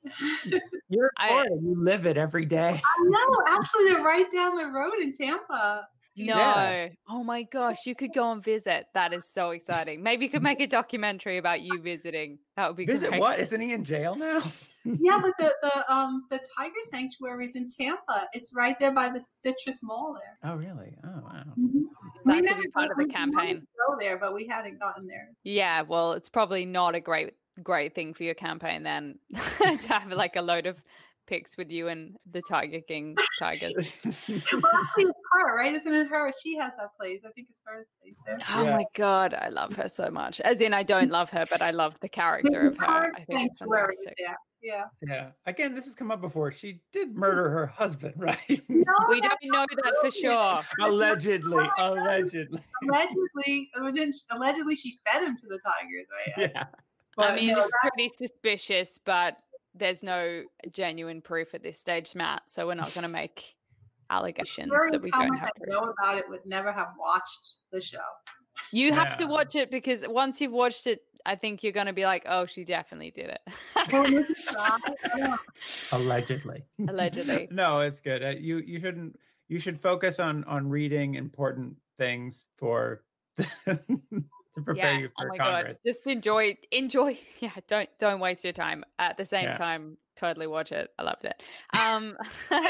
you're I- Florida, you live it every day. I know. Actually, they're right down the road in Tampa. No. Yeah. Oh my gosh, you could go and visit. That is so exciting. Maybe you could make a documentary about you visiting. That would be Visit great. what? Isn't he in jail now? Yeah, but the the um the tiger sanctuary is in Tampa. It's right there by the Citrus Mall there. Oh, really? Oh, wow. That could be part of the campaign. to Go there, but we hadn't gotten there. Yeah, well, it's probably not a great great thing for your campaign then to have like a load of pics with you and the Tiger King tigers. Well, actually, it's her, right? Isn't it her? She has that place. I think it's her place there. Oh Yeah. my god, I love her so much. As in, I don't love her, but I love the character of her. Tiger I think it's fantastic. there. Yeah. yeah. Again, this has come up before. She did murder her husband, right? No, We don't know that for sure. allegedly. Allegedly. allegedly, then allegedly she fed him to the tigers, right? Yeah. I mean, no, it's pretty suspicious, but there's no genuine proof at this stage, Matt. So we're not going to make allegations Curious that we don't much have I proof. know about it would never have watched the show. You have to watch it because once you've watched it, I think you're going to be like, oh, she definitely did it. Well, maybe not. I don't know. Allegedly. Allegedly. no, it's good. Uh, you you shouldn't you should focus on on reading important things for to prepare yeah. you Oh my Congress. god. Just enjoy enjoy. Yeah, don't don't waste your time. At the same Yeah. time, totally watch it. I loved it. Um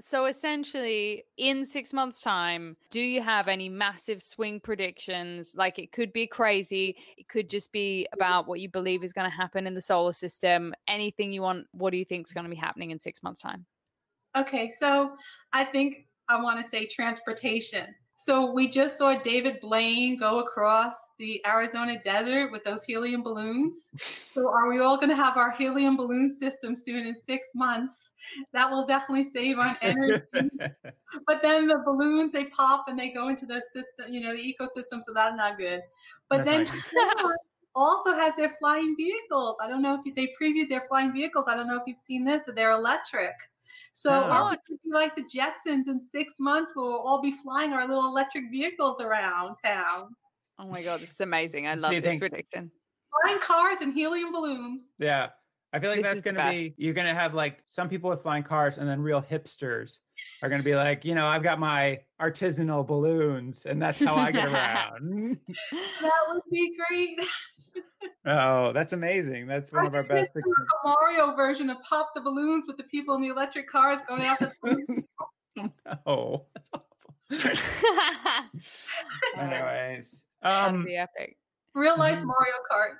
so essentially in 6 months time, do you have any massive swing predictions? Like it could be crazy, it could just be about what you believe is going to happen in the solar system. Anything you want, what do you think is going to be happening in 6 months time? Okay, so I think I want to say transportation. So we just saw David Blaine go across the Arizona desert with those helium balloons. So are we all going to have our helium balloon system soon in six months? That will definitely save on energy. but then the balloons they pop and they go into the system, you know, the ecosystem. So that's not good. But That's then also has their flying vehicles. I don't know if they previewed their flying vehicles. I don't know if you've seen this. They're electric. So Oh. our lives would be like the Jetsons in six months, we'll all be flying our little electric vehicles around town, Oh my god, this is amazing. I love this think- prediction. flying cars and helium balloons. Yeah. I feel like This that's going to be, you're going to have like some people with flying cars and then real hipsters are going to be like, you know, I've got my artisanal balloons and that's how I get around. That would be great. oh, that's amazing. That's one I of our best. missed the Mario version of pop the balloons with the people in the electric cars going out the oh, that's awful. Anyways, That'd um, be epic. real life Mhm. Mario Kart.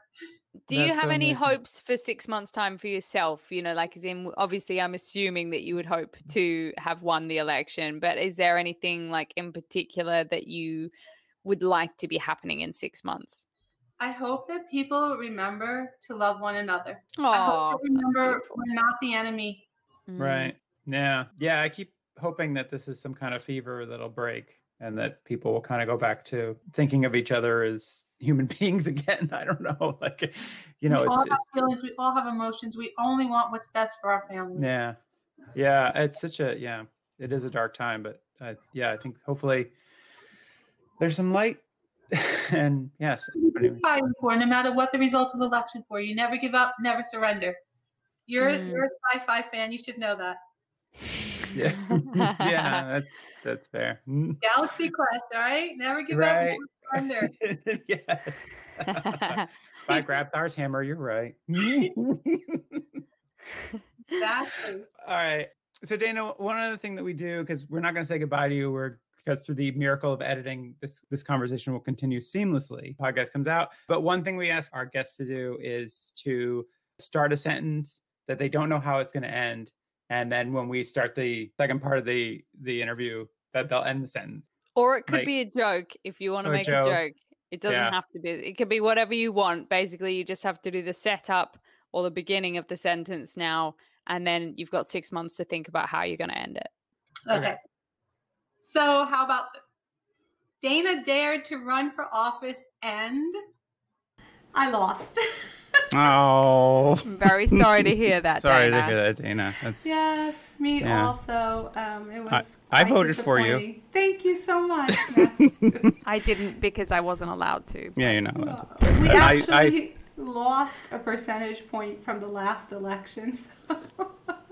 Do you That's have any amazing. hopes for six months' time for yourself? You know, like as in, obviously, I'm assuming that you would hope to have won the election, but is there anything like in particular that you would like to be happening in six months? I hope that people remember to love one another. I Oh, hope they remember we're not the enemy. Mm. right. Yeah. Yeah. I keep hoping that this is some kind of fever that'll break and that people will kind of go back to thinking of each other as human beings again. I don't know. Like, you know, we all have it's feelings. We all have emotions. We only want what's best for our families. yeah. Yeah. It's such a, yeah, it is a dark time, but uh, yeah, I think hopefully there's some light and yes. Keep fighting for no matter what the results of the election for. You never give up, never surrender. You're Mm. you're a sci-fi fan. You should know that. Yeah. yeah. That's, that's fair. Galaxy Quest, all right? Never give Right. up, never surrender. yes. By Grabthar's hammer, you're right. Exactly. All right. So Dana, one other thing that we do because we're not going to say goodbye to you, we're because through the miracle of editing, this this conversation will continue seamlessly. Podcast comes out, but one thing we ask our guests to do is to start a sentence that they don't know how it's going to end, and then when we start the second part of the the interview, that they'll end the sentence. Or it could Like- be a joke if you want to Or a make joke. a joke. It doesn't Yeah. have to be. It could be whatever you want. Basically, you just have to do the setup or the beginning of the sentence now, and then you've got six months to think about how you're going to end it. Okay. Okay. So how about this? Dana dared to run for office and I lost. Oh, I'm very sorry to hear that. sorry Dana. to hear that, Dana. That's yes, me Yeah. also. Um, it was. I- I voted for you. Thank you so much. I didn't because I wasn't allowed to. yeah, you're not allowed to. we And I- I- actually lost a percentage point from the last election. So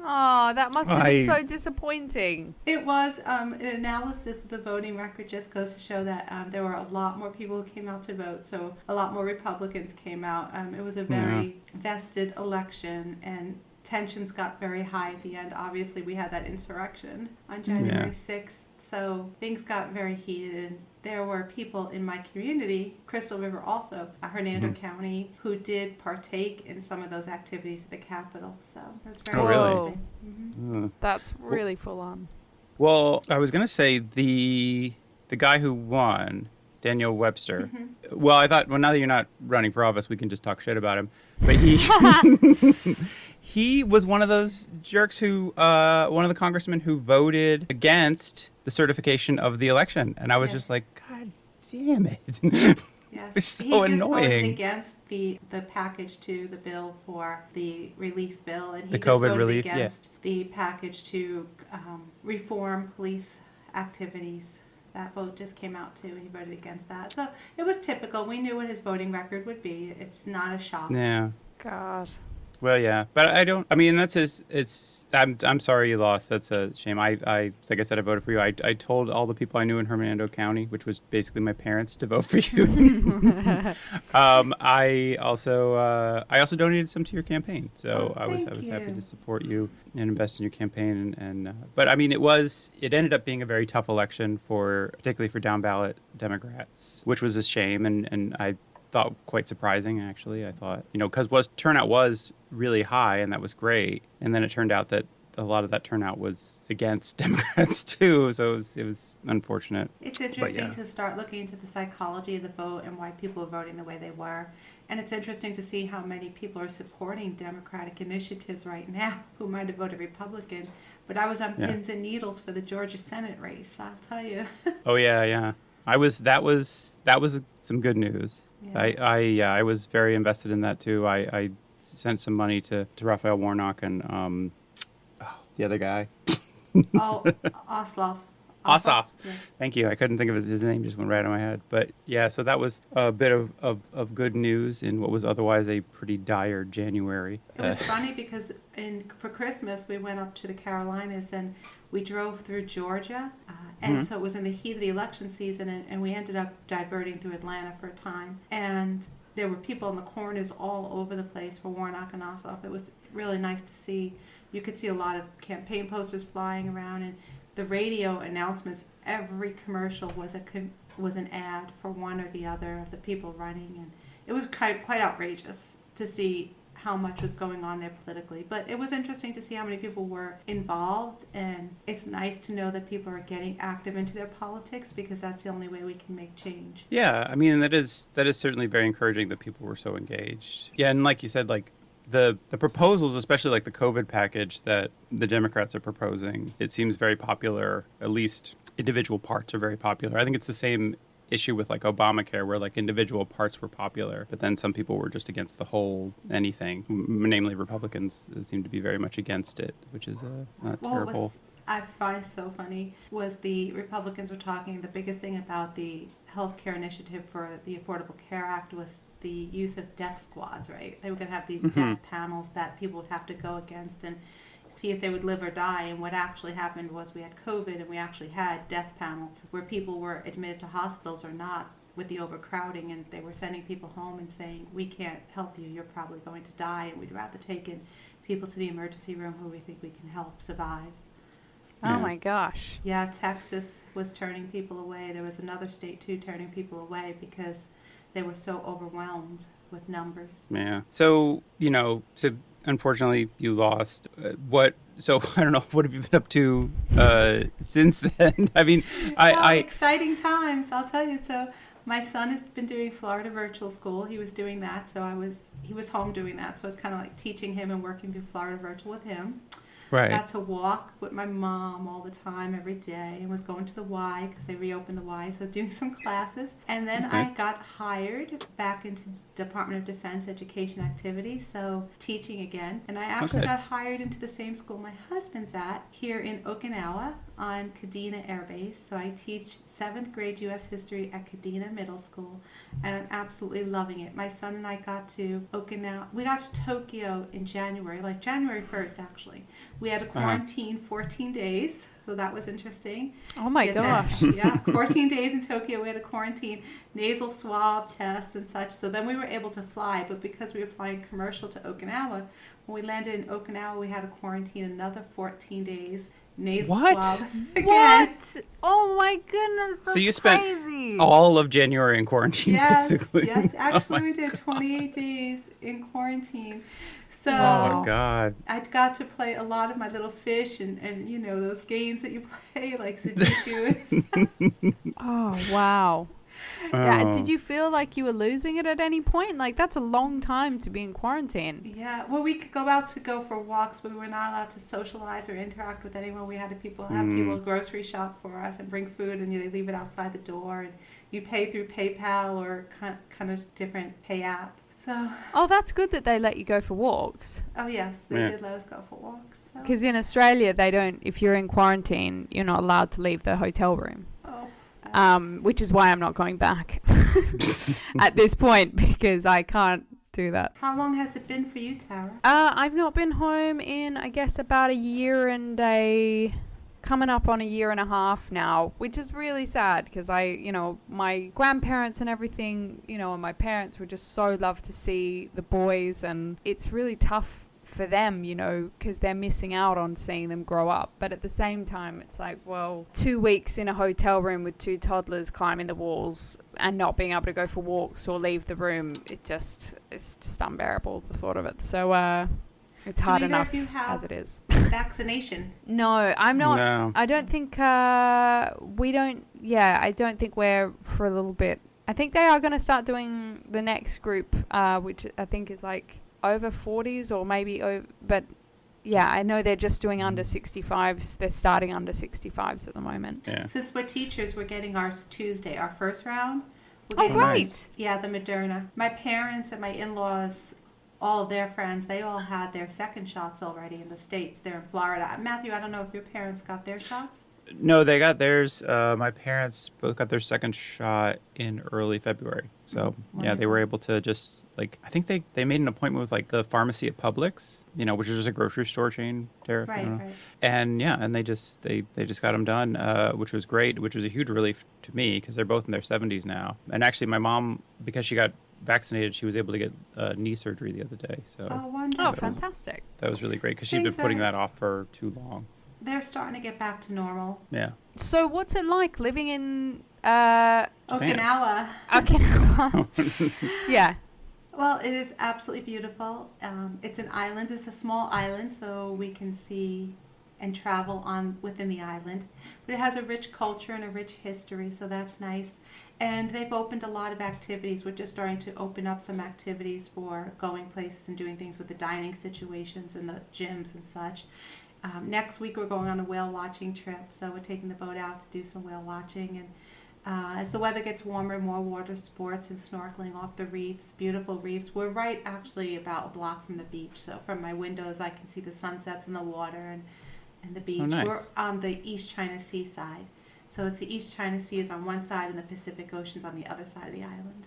Oh, that must have I- been so disappointing. it was um, an analysis of the voting record just goes to show that um, there were a lot more people who came out to vote. So a lot more Republicans came out. Um, it was a very vested election and tensions got very high at the end. Obviously, we had that insurrection on January 6th. So things got very heated, and there were people in my community, Crystal River also, uh, Hernando Mm-hmm. County, who did partake in some of those activities at the Capitol. So it was very Oh, really? interesting. Mhm. Uh, That's really full on. Well, I was gonna say the the guy who won, Daniel Webster. Mm-hmm. Well, I thought, well, now that you're not running for office, we can just talk shit about him. But he he was one of those jerks who, uh, one of the congressmen who voted against the certification of the election, and I was Yes. just like, God damn it! Yes, It's he so just voted annoying. against the the package to the bill for the relief bill, and he The just COVID voted relief, yeah. against the package to um, reform police activities. That vote just came out too, and he voted against that. So it was typical. We knew what his voting record would be. It's not a shock. yeah. God. Well, yeah, but I don't. I mean, that's his. It's. I'm. I'm sorry you lost. That's a shame. I. I. Like I said, I voted for you. I. I told all the people I knew in Hernando County, which was basically my parents, to vote for you. um. I also. Uh, I also donated some to your campaign, so Oh, I was. I was happy to support you and invest in your campaign. And. and uh, but I mean, it was. It ended up being a very tough election for, particularly for down ballot Democrats, which was a shame. And. And I thought quite surprising actually i thought you know because was turnout was really high and that was great and then it turned out that a lot of that turnout was against democrats too so it was, it was unfortunate It's interesting yeah. to start looking into the psychology of the vote and why people are voting the way they were. And it's interesting to see how many people are supporting Democratic initiatives right now who might have voted Republican. But I was on Yeah. pins and needles for the Georgia Senate race, I'll tell you. oh yeah yeah i was that was that was some good news i Yes. i yeah i was very invested in that too i i sent some money to to raphael warnock and um oh the other guy. oh, Ossoff. Ossoff. Yeah. Thank you. I couldn't think of his, his name; just went right out of my head. But yeah, so that was a bit of, of, of good news in what was otherwise a pretty dire January. It was Uh, funny because in for Christmas we went up to the Carolinas and we drove through Georgia, uh, and Mhm. so it was in the heat of the election season, and, and we ended up diverting through Atlanta for a time, and there were people in the corners all over the place for Warnock and Ossoff. It was really nice to see. You could see a lot of campaign posters flying around, and the radio announcements. Every commercial was a com- was an ad for one or the other of the people running, and it was quite quite outrageous to see how much was going on there politically. But it was interesting to see how many people were involved, and it's nice to know that people are getting active into their politics because that's the only way we can make change. Yeah, I mean that is that is certainly very encouraging that people were so engaged. Yeah, and like you said, like the the proposals, especially like the COVID package that the Democrats are proposing, it seems very popular. At least individual parts are very popular. I think it's the same issue with like Obamacare, where like individual parts were popular, but then some people were just against the whole anything. M- namely, Republicans seem to be very much against it, which is uh, uh, Well, terrible. what's I find so funny was the Republicans were talking. The biggest thing about the health care initiative for the Affordable Care Act was the use of death squads. Right? They were going to have these Mhm. death panels that people would have to go against and see if they would live or die. And what actually happened was we had COVID and we actually had death panels where people were admitted to hospitals or not with the overcrowding. And they were sending people home and saying we can't help you. You're probably going to die. And we'd rather take in people to the emergency room who we think we can help survive. Oh my gosh. yeah texas was turning people away. There was another state too turning people away because they were so overwhelmed with numbers. Yeah. So you know, so unfortunately you lost. Uh, what? So I don't know. What have you been up to uh, since then? I mean, I, Well, I exciting times i'll tell you so my son has been doing florida virtual school he was doing that so i was he was home doing that so i was kind of like teaching him and working through florida virtual with him right. got to walk with my mom all the time every day and was going to the Y because they reopened the Y, so doing some classes. And then I got hired back into Department of Defense education activities, so teaching again. And I actually Okay. got hired into the same school my husband's at here in Okinawa on Kadena Air Base. So I teach seventh grade U.S. history at Kadena Middle School, and I'm absolutely loving it. My son and I got to Okinawa. We got to Tokyo in January, like January 1st, actually. We had to Uh-huh. quarantine 14 days, so that was interesting. Oh my Yeah, gosh. yeah, 14 days in Tokyo. We had a quarantine, nasal swab tests and such. So then we were able to fly, but because we were flying commercial to Okinawa, when we landed in Okinawa, we had to quarantine another 14 days. Nasal What? swab again. What? Oh my goodness. So you spent crazy. all of January in quarantine. Yes, basically. yes. Oh Actually, my- we did 28 days in quarantine. So Oh my god. I got to play a lot of my little fish and, and you know those games that you play like Sudoku and stuff. Oh wow. Yeah. Oh. Did you feel like you were losing it at any point? Like that's a long time to be in quarantine. Yeah, well, we could go out to go for walks, but we were not allowed to socialize or interact with anyone. We had to people have Mm. people grocery shop for us and bring food, and they leave it outside the door. And you pay through PayPal or kind kind of different pay app. So, Oh, that's good that they let you go for walks. oh yes, they Yeah. did let us go for walks. So. Because in Australia, they don't. If you're in quarantine, you're not allowed to leave the hotel room. Oh, Um, which is why I'm not going back at this point because I can't do that. How long has it been for you, Tara? Uh, I've not been home in, I guess, about a year and a. Coming up on a year and a half now, which is really sad because I, you know, my grandparents and everything, you know, and my parents would just so love to see the boys, and it's really tough for them, you know, because they're missing out on seeing them grow up. But at the same time, it's like, well, two weeks in a hotel room with two toddlers climbing the walls and not being able to go for walks or leave the room, it just, it's just unbearable, the thought of it. So, uh, it's Do hard enough you have- as it is. Vaccination. No, I'm not. No. I don't think uh, we don't. Yeah, I don't think we're for a little bit. I think they are going to start doing the next group, uh, which I think is like over 40s or maybe over. But yeah, I know they're just doing under 65s. They're starting under 65s at the moment. Yeah. Since we're teachers, we're getting ours Tuesday, our first round. We're Oh, great! Nice. Yeah, the Moderna. My parents and my in-laws all of their friends, they all had their second shots already in the States. They're in Florida. Matthew, I don't know if your parents got their shots. No, they got theirs. Uh, my parents both got their second shot in early February. So yeah, they were able to just like I think they they made an appointment with like the pharmacy at Publix, you know, which is just a grocery store chain. There, Right, right. And yeah, and they just they they just got them done, uh, which was great, which was a huge relief to me because they're both in their 70s now. And actually, my mom because she got vaccinated, she was able to get uh, knee surgery the other day. So Oh, wonderful. Oh, fantastic. that was really great because she'd been putting are- that off for too long. They're starting to get back to normal. Yeah. So, what's it like living in uh, Okinawa. Okinawa? yeah. Well, it is absolutely beautiful. Um, it's an island. It's a small island, so we can see and travel on within the island. But it has a rich culture and a rich history, so that's nice. And they've opened a lot of activities. We're just starting to open up some activities for going places and doing things with the dining situations and the gyms and such. Um, next week we're going on a whale watching trip, so we're taking the boat out to do some whale watching and uh, as the weather gets warmer, more water sports and snorkeling off the reefs, beautiful reefs. We're right actually about a block from the beach, so from my windows I can see the sunsets and the water and, and the beach. nice. We're on the East China Sea side, so it's the East China Sea is on one side and the Pacific Ocean's on the other side of the island.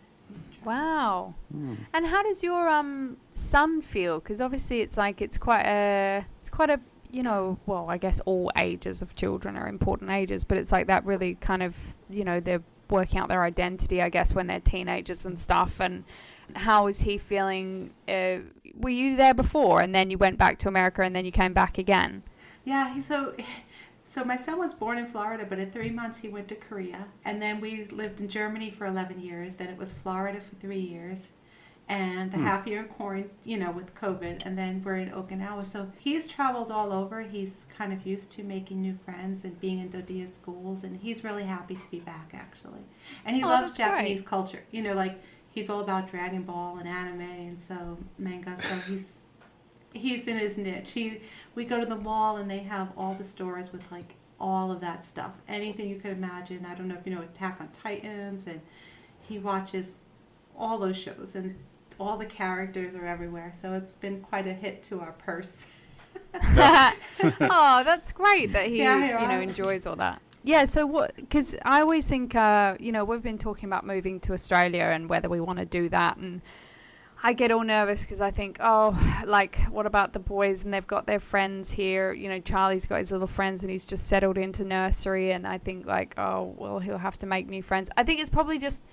Wow. Hmm. And how does your um son feel? Because obviously it's like it's quite a it's quite a you know well I guess all ages of children are important ages, but it's like that really kind of you know they're working out their identity I guess when they're teenagers and stuff. And how is he feeling? Uh, were you there before and then you went back to America and then you came back again? Yeah, he so so my son was born in Florida, but at three months he went to Korea, and then we lived in Germany for eleven years. Then it was Florida for three years, and the hmm. half year in quarantine, you know, with COVID, and then we're in Okinawa. So he's traveled all over. He's kind of used to making new friends and being in DoDEA schools, and he's really happy to be back actually. And he Oh, loves Japanese great. culture. You know, like he's all about Dragon Ball and anime, and so manga. So he's he's in his niche. He we go to the mall and they have all the stores with like all of that stuff. Anything you could imagine. I don't know if you know Attack on Titans and he watches all those shows and all the characters are everywhere. So it's been quite a hit to our purse. oh, that's great that he, Yeah, you know, enjoys all that. Yeah. So what? Because I always think, uh, you know, we've been talking about moving to Australia and whether we want to do that, and I get all nervous because I think, oh, like, what about the boys and they've got their friends here? You know, Charlie's got his little friends and he's just settled into nursery, and I think like, oh, well, he'll have to make new friends. I think it's probably just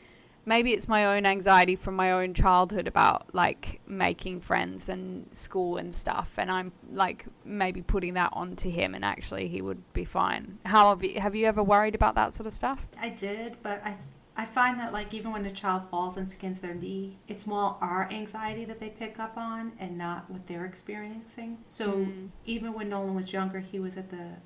maybe it's my own anxiety from my own childhood about like making friends and school and stuff and i'm like maybe putting that onto him and actually he would be fine how have you have you ever worried about that sort of stuff I did, but I I find that like even when a child falls and skins their knee, it's more our anxiety that they pick up on and not what they're experiencing. So Mm. even when Nolan was younger, he was at the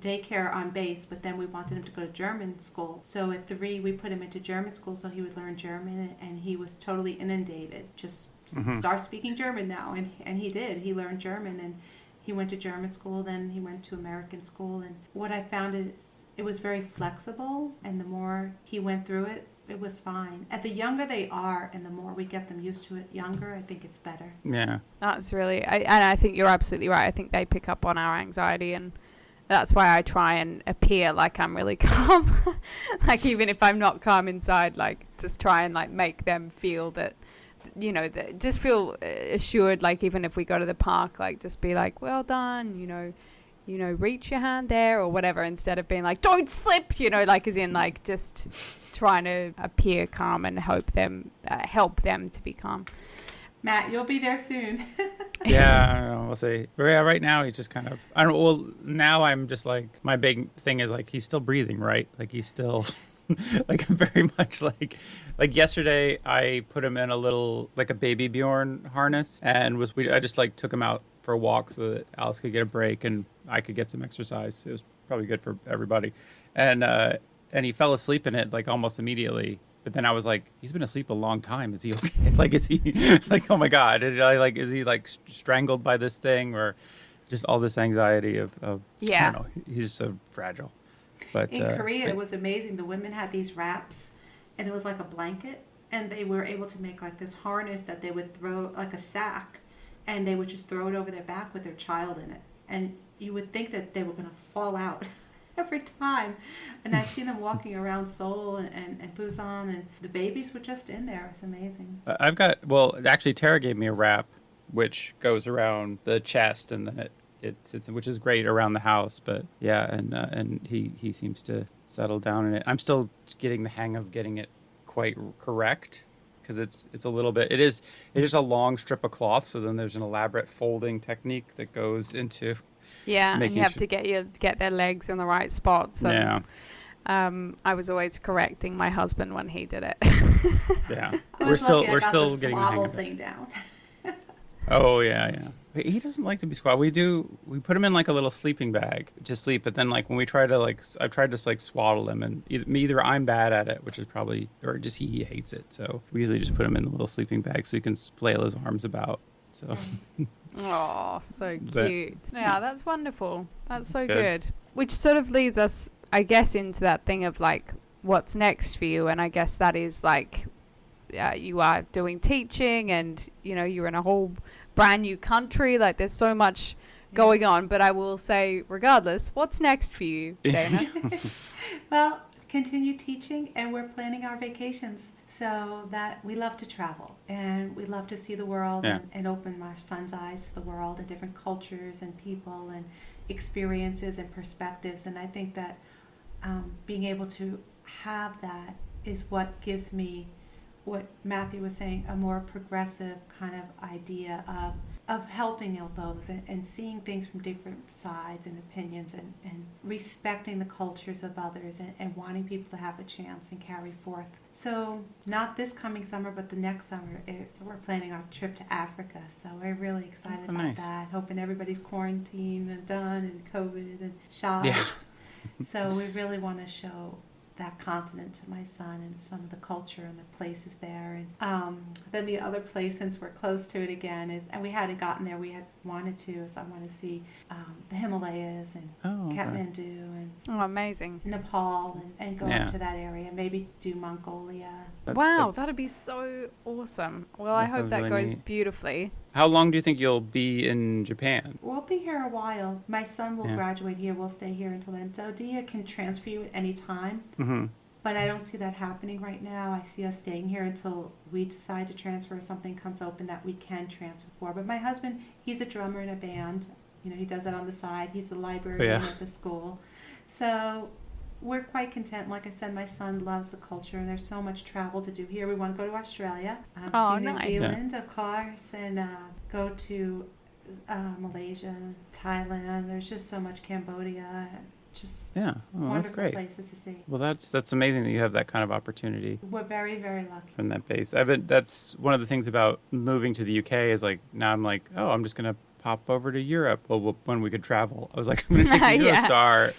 daycare on base, but then we wanted him to go to German school. So at three, we put him into German school so he would learn German, and he was totally inundated. Just Mhm. start speaking German now, and and he did. He learned German, and he went to German school. Then he went to American school, and what I found is it was very flexible, and the more he went through it. It was fine. And the younger they are, and the more we get them used to it younger, I think it's better. Yeah. that's really I, and i think you're absolutely right i think they pick up on our anxiety and that's why i try and appear like i'm really calm like even if i'm not calm inside like just try and like make them feel that you know that just feel uh, assured like even if we go to the park like just be like well done you know you know reach your hand there or whatever instead of being like don't slip you know like as in like just trying to appear calm and hope them uh, help them to be calm Matt, you'll be there soon. yeah, I don't know, we'll see. But yeah, right now he's just kind of. I don't. Well, now I'm just like my big thing is like he's still breathing, right? Like he's still, like very much like, like yesterday I put him in a little like a baby Bjorn harness and was we I just like took him out for a walk so that Alice could get a break and I could get some exercise. It was probably good for everybody, and uh and he fell asleep in it like almost immediately. But then I was like, he's been asleep a long time. Is he okay? like, is he like, oh my god, Did I, like, is he like strangled by this thing or just all this anxiety of, of I Yeah. don't know. He's so fragile. But In uh, Korea, but- it was amazing. The women had these wraps, and it was like a blanket, and they were able to make like this harness that they would throw like a sack and they would just throw it over their back with their child in it. And you would think that they were going to fall out every time. And i've seen them walking around seoul and, and, and busan and the babies were just in there. It's amazing. I've got well, actually, Tara gave me a wrap, which goes around the chest, and then it it's, it's which is great around the house. But yeah, and uh, and he he seems to settle down in it. I'm still getting the hang of getting it quite correct because it's it's a little bit. It is it is just a long strip of cloth, so then there's an elaborate folding technique that goes into Yeah, and you have su- to get your get their legs in the right spots. so. yeah Um, I was always correcting my husband when he did it. yeah. We're still we're still getting the hang of it. thing down Oh yeah, yeah. He doesn't like to be squat. We do. We put him in like a little sleeping bag to sleep. But then like when we try to like, I've tried to like swaddle him, and either, either I'm bad at it, which is probably, or just he, he hates it. So we usually just put him in the little sleeping bag so he can flail his arms about. So Oh, so But- cute. yeah, that's wonderful. That's so Good. good. Which sort of leads us, I guess, into that thing of like, what's next for you? And I guess that is like, uh, you are doing teaching and, you know, you're in a whole brand new country. Like, there's so much going on. But I will say, regardless, what's next for you, Dana? Well, continue teaching, and we're planning our vacations so that we love to travel and we love to see the world Yeah. and, and open our son's eyes to the world and different cultures and people and experiences and perspectives. And I think that um, being able to have that is what gives me what Matthew was saying a more progressive kind of idea of of helping those and, and seeing things from different sides and opinions and, and respecting the cultures of others and, and wanting people to have a chance and carry forth. So not this coming summer but the next summer is we're planning our trip to Africa. So we're really excited Oh, about nice. that. Hoping everybody's quarantined and done and COVID and shots. Yeah. so we really want to show that continent to my son and some of the culture and the places there. And um, then the other place, since we're close to it again, is and we hadn't gotten there. We had wanted to, so I want to see um, the Himalayas and oh, okay. Kathmandu and oh, amazing. Nepal and, and go Yeah. up to that area. Maybe do Mongolia. That's- wow, that's- that'd be so awesome. Well, I hope that really goes neat. beautifully. How long do you think you'll be in Japan? We'll be here a while. My son will Yeah. graduate here. We'll stay here until then. DoDEA can transfer you at any time. hmm But I don't see that happening right now. I see us staying here until we decide to transfer or something comes open that we can transfer for. But my husband, he's a drummer in a band. You know, he does that on the side. He's the librarian Yeah. at the school. So we're quite content. Like I said, my son loves the culture, and there's so much travel to do here. We want to go to Australia, um, Oh, see New nice. Yeah. Zealand, of course, and uh, go to uh, Malaysia, Thailand. There's just so much Cambodia. Just Yeah. Oh, that's great. places to see. Well, that's that's amazing that you have that kind of opportunity. We're very, very lucky. from that base. I've been, that's one of the things about moving to the UK is like now I'm like, oh, I'm just gonna pop over to Europe. Well, well when we could travel, I was like, I'm gonna take the Yeah.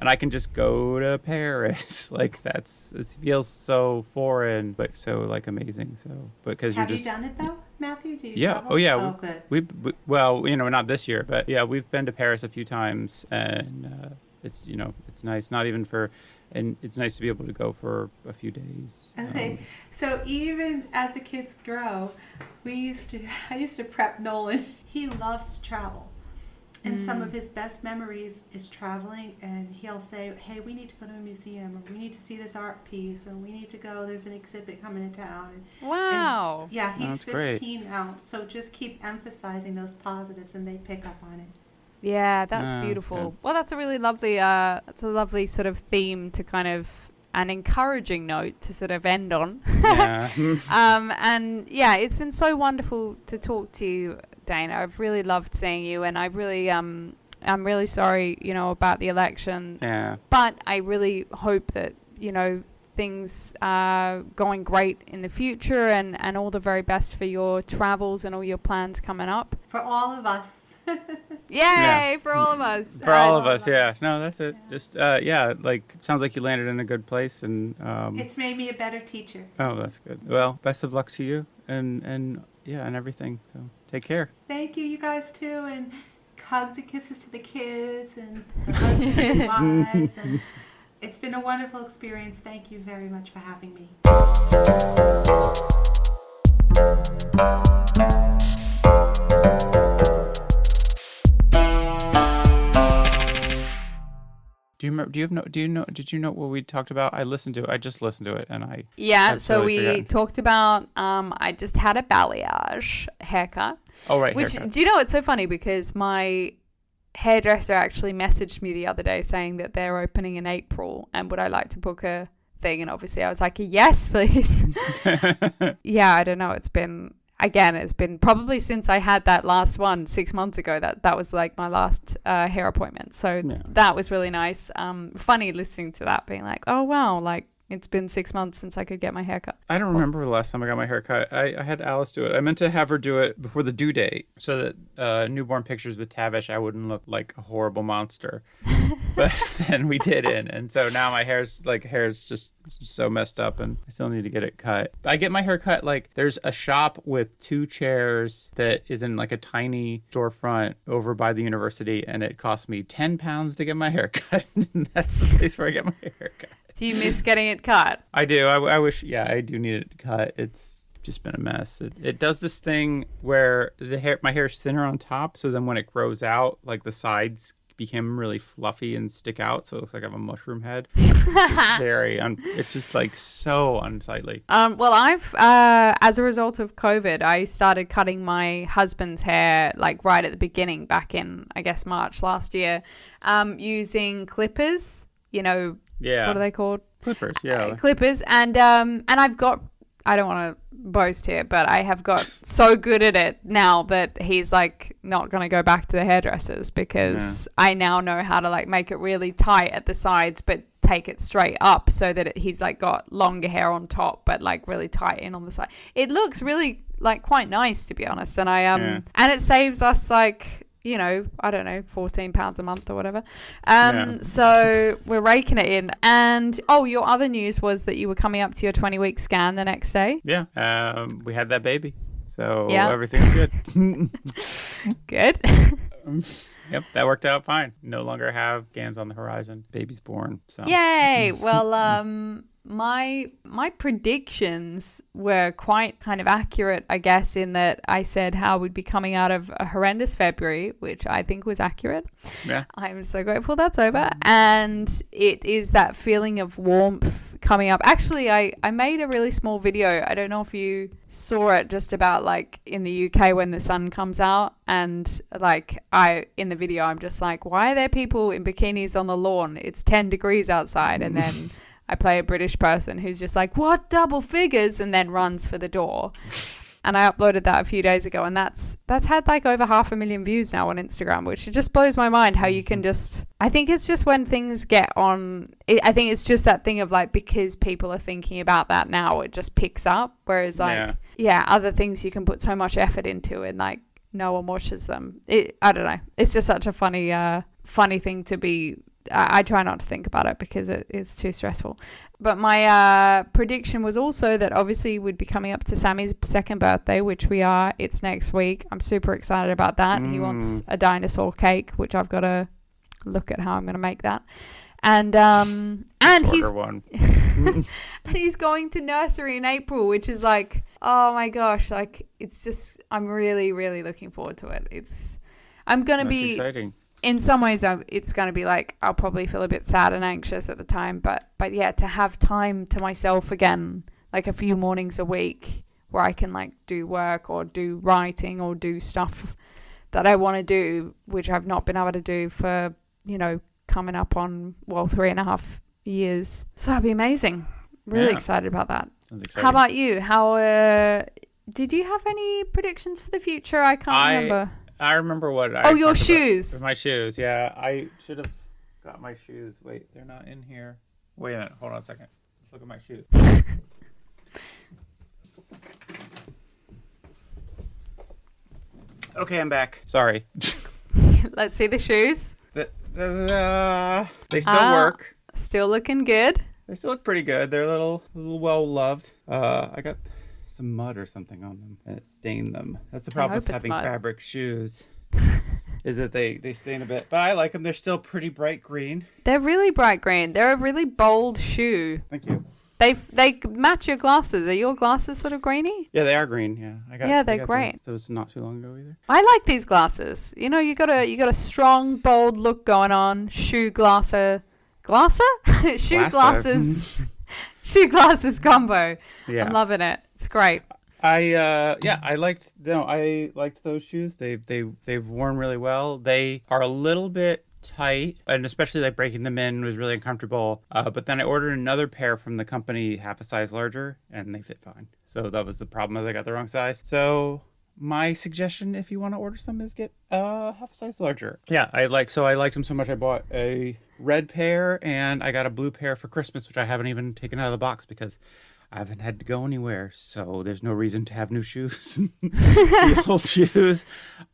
And I can just go to Paris. like that's it feels so foreign, but so like amazing. So because you're Have just you done it though, Matthew? Do you Yeah. travel? Oh, yeah. Oh, good. we, we well, you know, not this year, but yeah, we've been to Paris a few times, and uh, it's you know it's nice. Not even for, and it's nice to be able to go for a few days. Okay. Um, So even as the kids grow, we used to. I used to prep Nolan. He loves to travel, and some Mm. of his best memories is traveling. And he'll say, "Hey, we need to go to a museum, or we need to see this art piece, or we need to go. There's an exhibit coming to town." And Wow. yeah, he's That's great. 15 now, so just keep emphasizing those positives, and they pick up on it. Yeah, that's beautiful. good. well, that's a really lovely, uh, that's a lovely sort of theme to kind of an encouraging note to sort of end on. yeah. um, and yeah, it's been so wonderful to talk to you, Dana. I've really loved seeing you, and I really, um, I'm really sorry, you know, about the election, yeah. but I really hope that you know things are going great in the future, and and all the very best for your travels and all your plans coming up. For all of us. Yay for all of us! For all of us, yeah. No, that's it. Just uh, yeah, like sounds like you landed in a good place, and um, it's made me a better teacher. oh, that's good. Well, best of luck to you, and and yeah, and everything. So take care. Thank you, you guys too, and hugs and kisses to the kids and the wives. And it's been a wonderful experience. Thank you very much for having me. Do you remember? Do you have no? Do you know? Did you know what we talked about? I listened to it. I just listened to it, and I Yeah, so totally we forgotten. talked about um I just had a balayage haircut. oh right, Which haircut. do you know it's so funny because my hairdresser actually messaged me the other day saying that they're opening in April and would I like to book a thing and obviously I was like yes please. yeah, I don't know. It's been again, it's been probably since I had that last one six months ago. That that was like my last uh, hair appointment. So Yeah. that was really nice. Um, funny listening to that, being like, oh wow, like it's been six months since I could get my hair cut. I don't remember the last time I got my haircut. I, I had Alice do it. I meant to have her do it before the due date so that uh, newborn pictures with Tavish, I wouldn't look like a horrible monster. but then we didn't. And so now my hair's like, hair's just so messed up and I still need to get it cut. I get my hair cut like there's a shop with two chairs that is in like a tiny storefront over by the university and it cost me 10 pounds to get my hair cut. and that's the place where I get my hair cut. Do you miss getting it cut? I do. I, I wish. Yeah, I do need it cut. It's just been a mess. It, it does this thing where the hair, my hair is thinner on top, so then when it grows out, like the sides become really fluffy and stick out, so it looks like I have a mushroom head. It's very. Un, it's just like so unsightly. Um, well, I've, uh, as a result of COVID, I started cutting my husband's hair like right at the beginning, back in, I guess, March last year, um, using clippers. You know, Yeah. what are they called? Clippers. Uh, Yeah. clippers and um and I've got I don't want to boast here, but I have got so good at it now that he's like not going to go back to the hairdressers because I now know how to like make it really tight at the sides but take it straight up so that it, he's like got longer hair on top but like really tight in on the side. It looks really like quite nice to be honest and I um Yeah. and it saves us like you know, I don't know, fourteen pounds a month or whatever. Um, Yeah. so we're raking it in. And oh, your other news was that you were coming up to your twenty week scan the next day. Yeah. Um, we had that baby, so Yeah. everything's good. Good. yep, that worked out fine. No longer have GANs on the horizon. Baby's born. So Yay! Well, um, my my predictions were quite kind of accurate, I guess, in that I said how we'd be coming out of a horrendous February, which I think was accurate. yeah. I'm so grateful that's over. And it is that feeling of warmth coming up. Actually, I, I made a really small video. I don't know if you saw it just about like in the UK when the sun comes out. And like, I, in the video, I'm just like, why are there people in bikinis on the lawn? It's 10 degrees outside. And then I play a British person who's just like, what double figures? And then runs for the door and I uploaded that a few days ago, and that's that's had like over half a million views now on Instagram, which it just blows my mind how you can just. I think it's just when things get on. It, I think it's just that thing of like because people are thinking about that now, it just picks up. Whereas like Yeah. yeah, other things you can put so much effort into, and like no one watches them. It I don't know. It's just such a funny uh funny thing to be. I, I try not to think about it because it, it's too stressful. But my uh, prediction was also that obviously we'd be coming up to Sammy's second birthday, which we are. It's next week. I'm super excited about that. He wants a dinosaur cake, which I've got to look at how I'm going to make that. And um and he's and he's going to nursery in April, which is like, oh my gosh, like it's just I'm really really looking forward to it. It's I'm going to That's be exciting. In some ways I'm, it's going to be like I'll probably feel a bit sad and anxious at the time but but yeah to have time to myself again like a few mornings a week where I can like do work or do writing or do stuff that I want to do which I've not been able to do for you know coming up on well three and a half years. So that'd be amazing. Really Yeah. excited about that. How about you? How uh did you have any predictions for the future? I can't I- remember I remember what. I Oh, your talked about- shoes. My shoes. Yeah, I should have got my shoes. Wait, they're not in here. Wait a minute. Hold on a second. Let's look at my shoes. okay, I'm back. Sorry. let's see the shoes The- the- the- they still Ah. work. Still looking good. They still look pretty good. They're a little, a little well loved. Uh, I got some mud or something on them, and it stained them. That's the problem with having mud. fabric shoes. is that they they stain a bit, but I like them. They're still pretty bright green. They're really bright green. They're a really bold shoe. Thank you. They they match your glasses. Are your glasses sort of greeny? Yeah, they are green. Yeah, I got. Yeah, they're got great. Those, those not too long ago either. I like these glasses. You know, you got a you got a strong, bold look going on. Shoe glasser, glasser, shoe Glasser. glasses, shoe glasses combo. Yeah. I'm loving it. It's great. I uh yeah, I liked no, I liked those shoes. They they they've worn really well. They are a little bit tight and especially like breaking them in was really uncomfortable. Uh, but then I ordered another pair from the company half a size larger and they fit fine. So that was the problem is I got the wrong size. So my suggestion if you want to order some is get uh half a size larger. Yeah, I like so I liked them so much I bought a red pair and I got a blue pair for Christmas which I haven't even taken out of the box because I haven't had to go anywhere, so there's no reason to have new shoes. the old shoes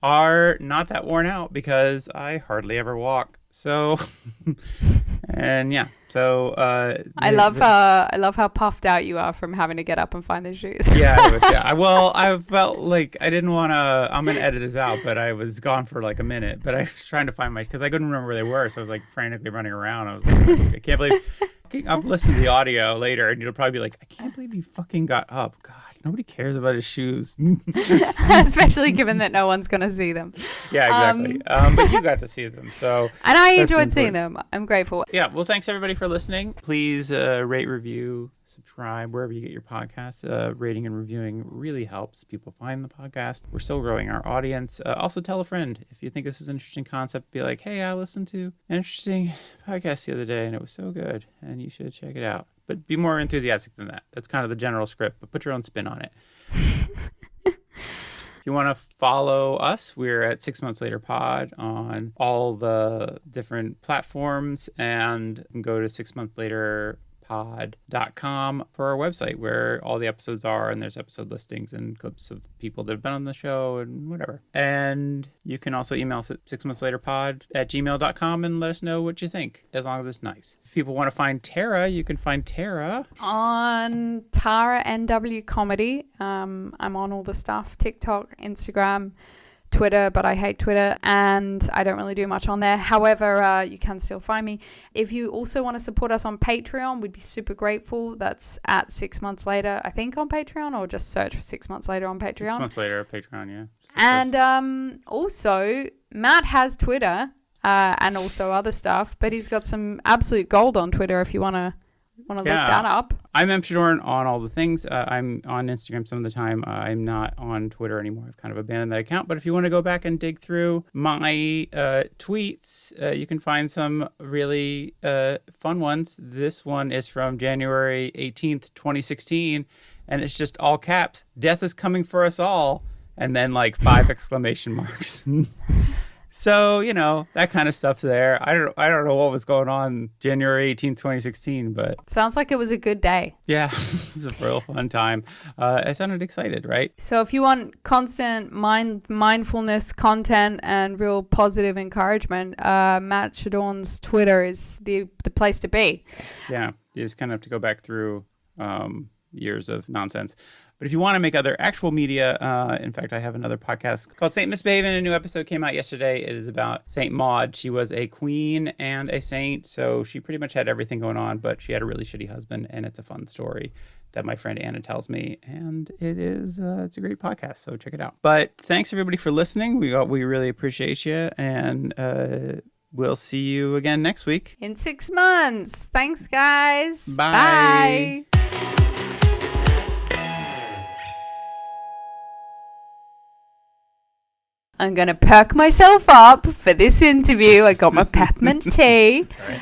are not that worn out because I hardly ever walk. So, and yeah, so uh, I the- love the- how I love how puffed out you are from having to get up and find the shoes. yeah, it was, yeah. I- Well, I felt like I didn't want to. I'm gonna edit this out, but I was gone for like a minute. But I was trying to find my because I couldn't remember where they were, so I was like frantically running around. I was like, I can't believe. I'll listen to the audio later, and you'll probably be like, I can't believe you fucking got up. God, nobody cares about his shoes. Especially given that no one's gonna see them. yeah, exactly. Um, but you got to see them, so And I That's enjoyed seeing them. I'm grateful. yeah. Well, thanks everybody for listening. Please uh, rate, review, subscribe wherever you get your podcasts. Uh, rating and reviewing really helps people find the podcast. We're still growing our audience. Uh, also, tell a friend if you think this is an interesting concept. Be like, hey, I listened to an interesting podcast the other day and it was so good, and you should check it out. But be more enthusiastic than that. That's kind of the general script, but put your own spin on it. If you want to follow us, we're at Six Months Later Pod on all the different platforms and go to six months later pod.com for our website where all the episodes are and there's episode listings and clips of people that have been on the show and whatever and you can also email us at six months later pod at gmail.com and let us know what you think as long as it's nice if people want to find tara you can find tara on Tara NW Comedy. Um, I'm on all the stuff TikTok, Instagram, Twitter, but I hate Twitter and I don't really do much on there. However, uh, you can still find me. If you also want to support us on Patreon, we'd be super grateful. That's at six months later, I think, on Patreon, or just search for six months later on Patreon. six months later patreon yeah And um, also, Matt has Twitter uh, and also other stuff, but he's got some absolute gold on Twitter if you want to want to Yeah. look that up. I'm M. Shadorn on all the things. Uh, I'm on Instagram some of the time. Uh, I'm not on Twitter anymore. I've kind of abandoned that account. But if you want to go back and dig through my uh, tweets, uh, you can find some really uh, fun ones. This one is from January 18th, 2016, and it's just all caps Death is coming for us all. And then like five exclamation marks. So you know that kind of stuff's there. I don't I don't know what was going on January 18th, 2016, but Sounds like it was a good day. yeah, it was a real fun time. Uh, I sounded excited, right? So if you want constant mind mindfulness content and real positive encouragement, uh, Matt Shadorn's Twitter is the the place to be. Yeah, you just kind of have to go back through um, years of nonsense. But if you want to make other actual media, uh, in fact, I have another podcast called Saint Miss Baven. A new episode came out yesterday. It is about Saint Maud. She was a queen and a saint, so she pretty much had everything going on. But she had a really shitty husband, and it's a fun story that my friend Anna tells me, and it is uh, it's a great podcast. So check it out. But thanks everybody for listening. We got, we really appreciate you, and uh, we'll see you again next week. In six months. Thanks, guys. Bye. Bye. I'm gonna perk myself up for this interview. I got my peppermint tea.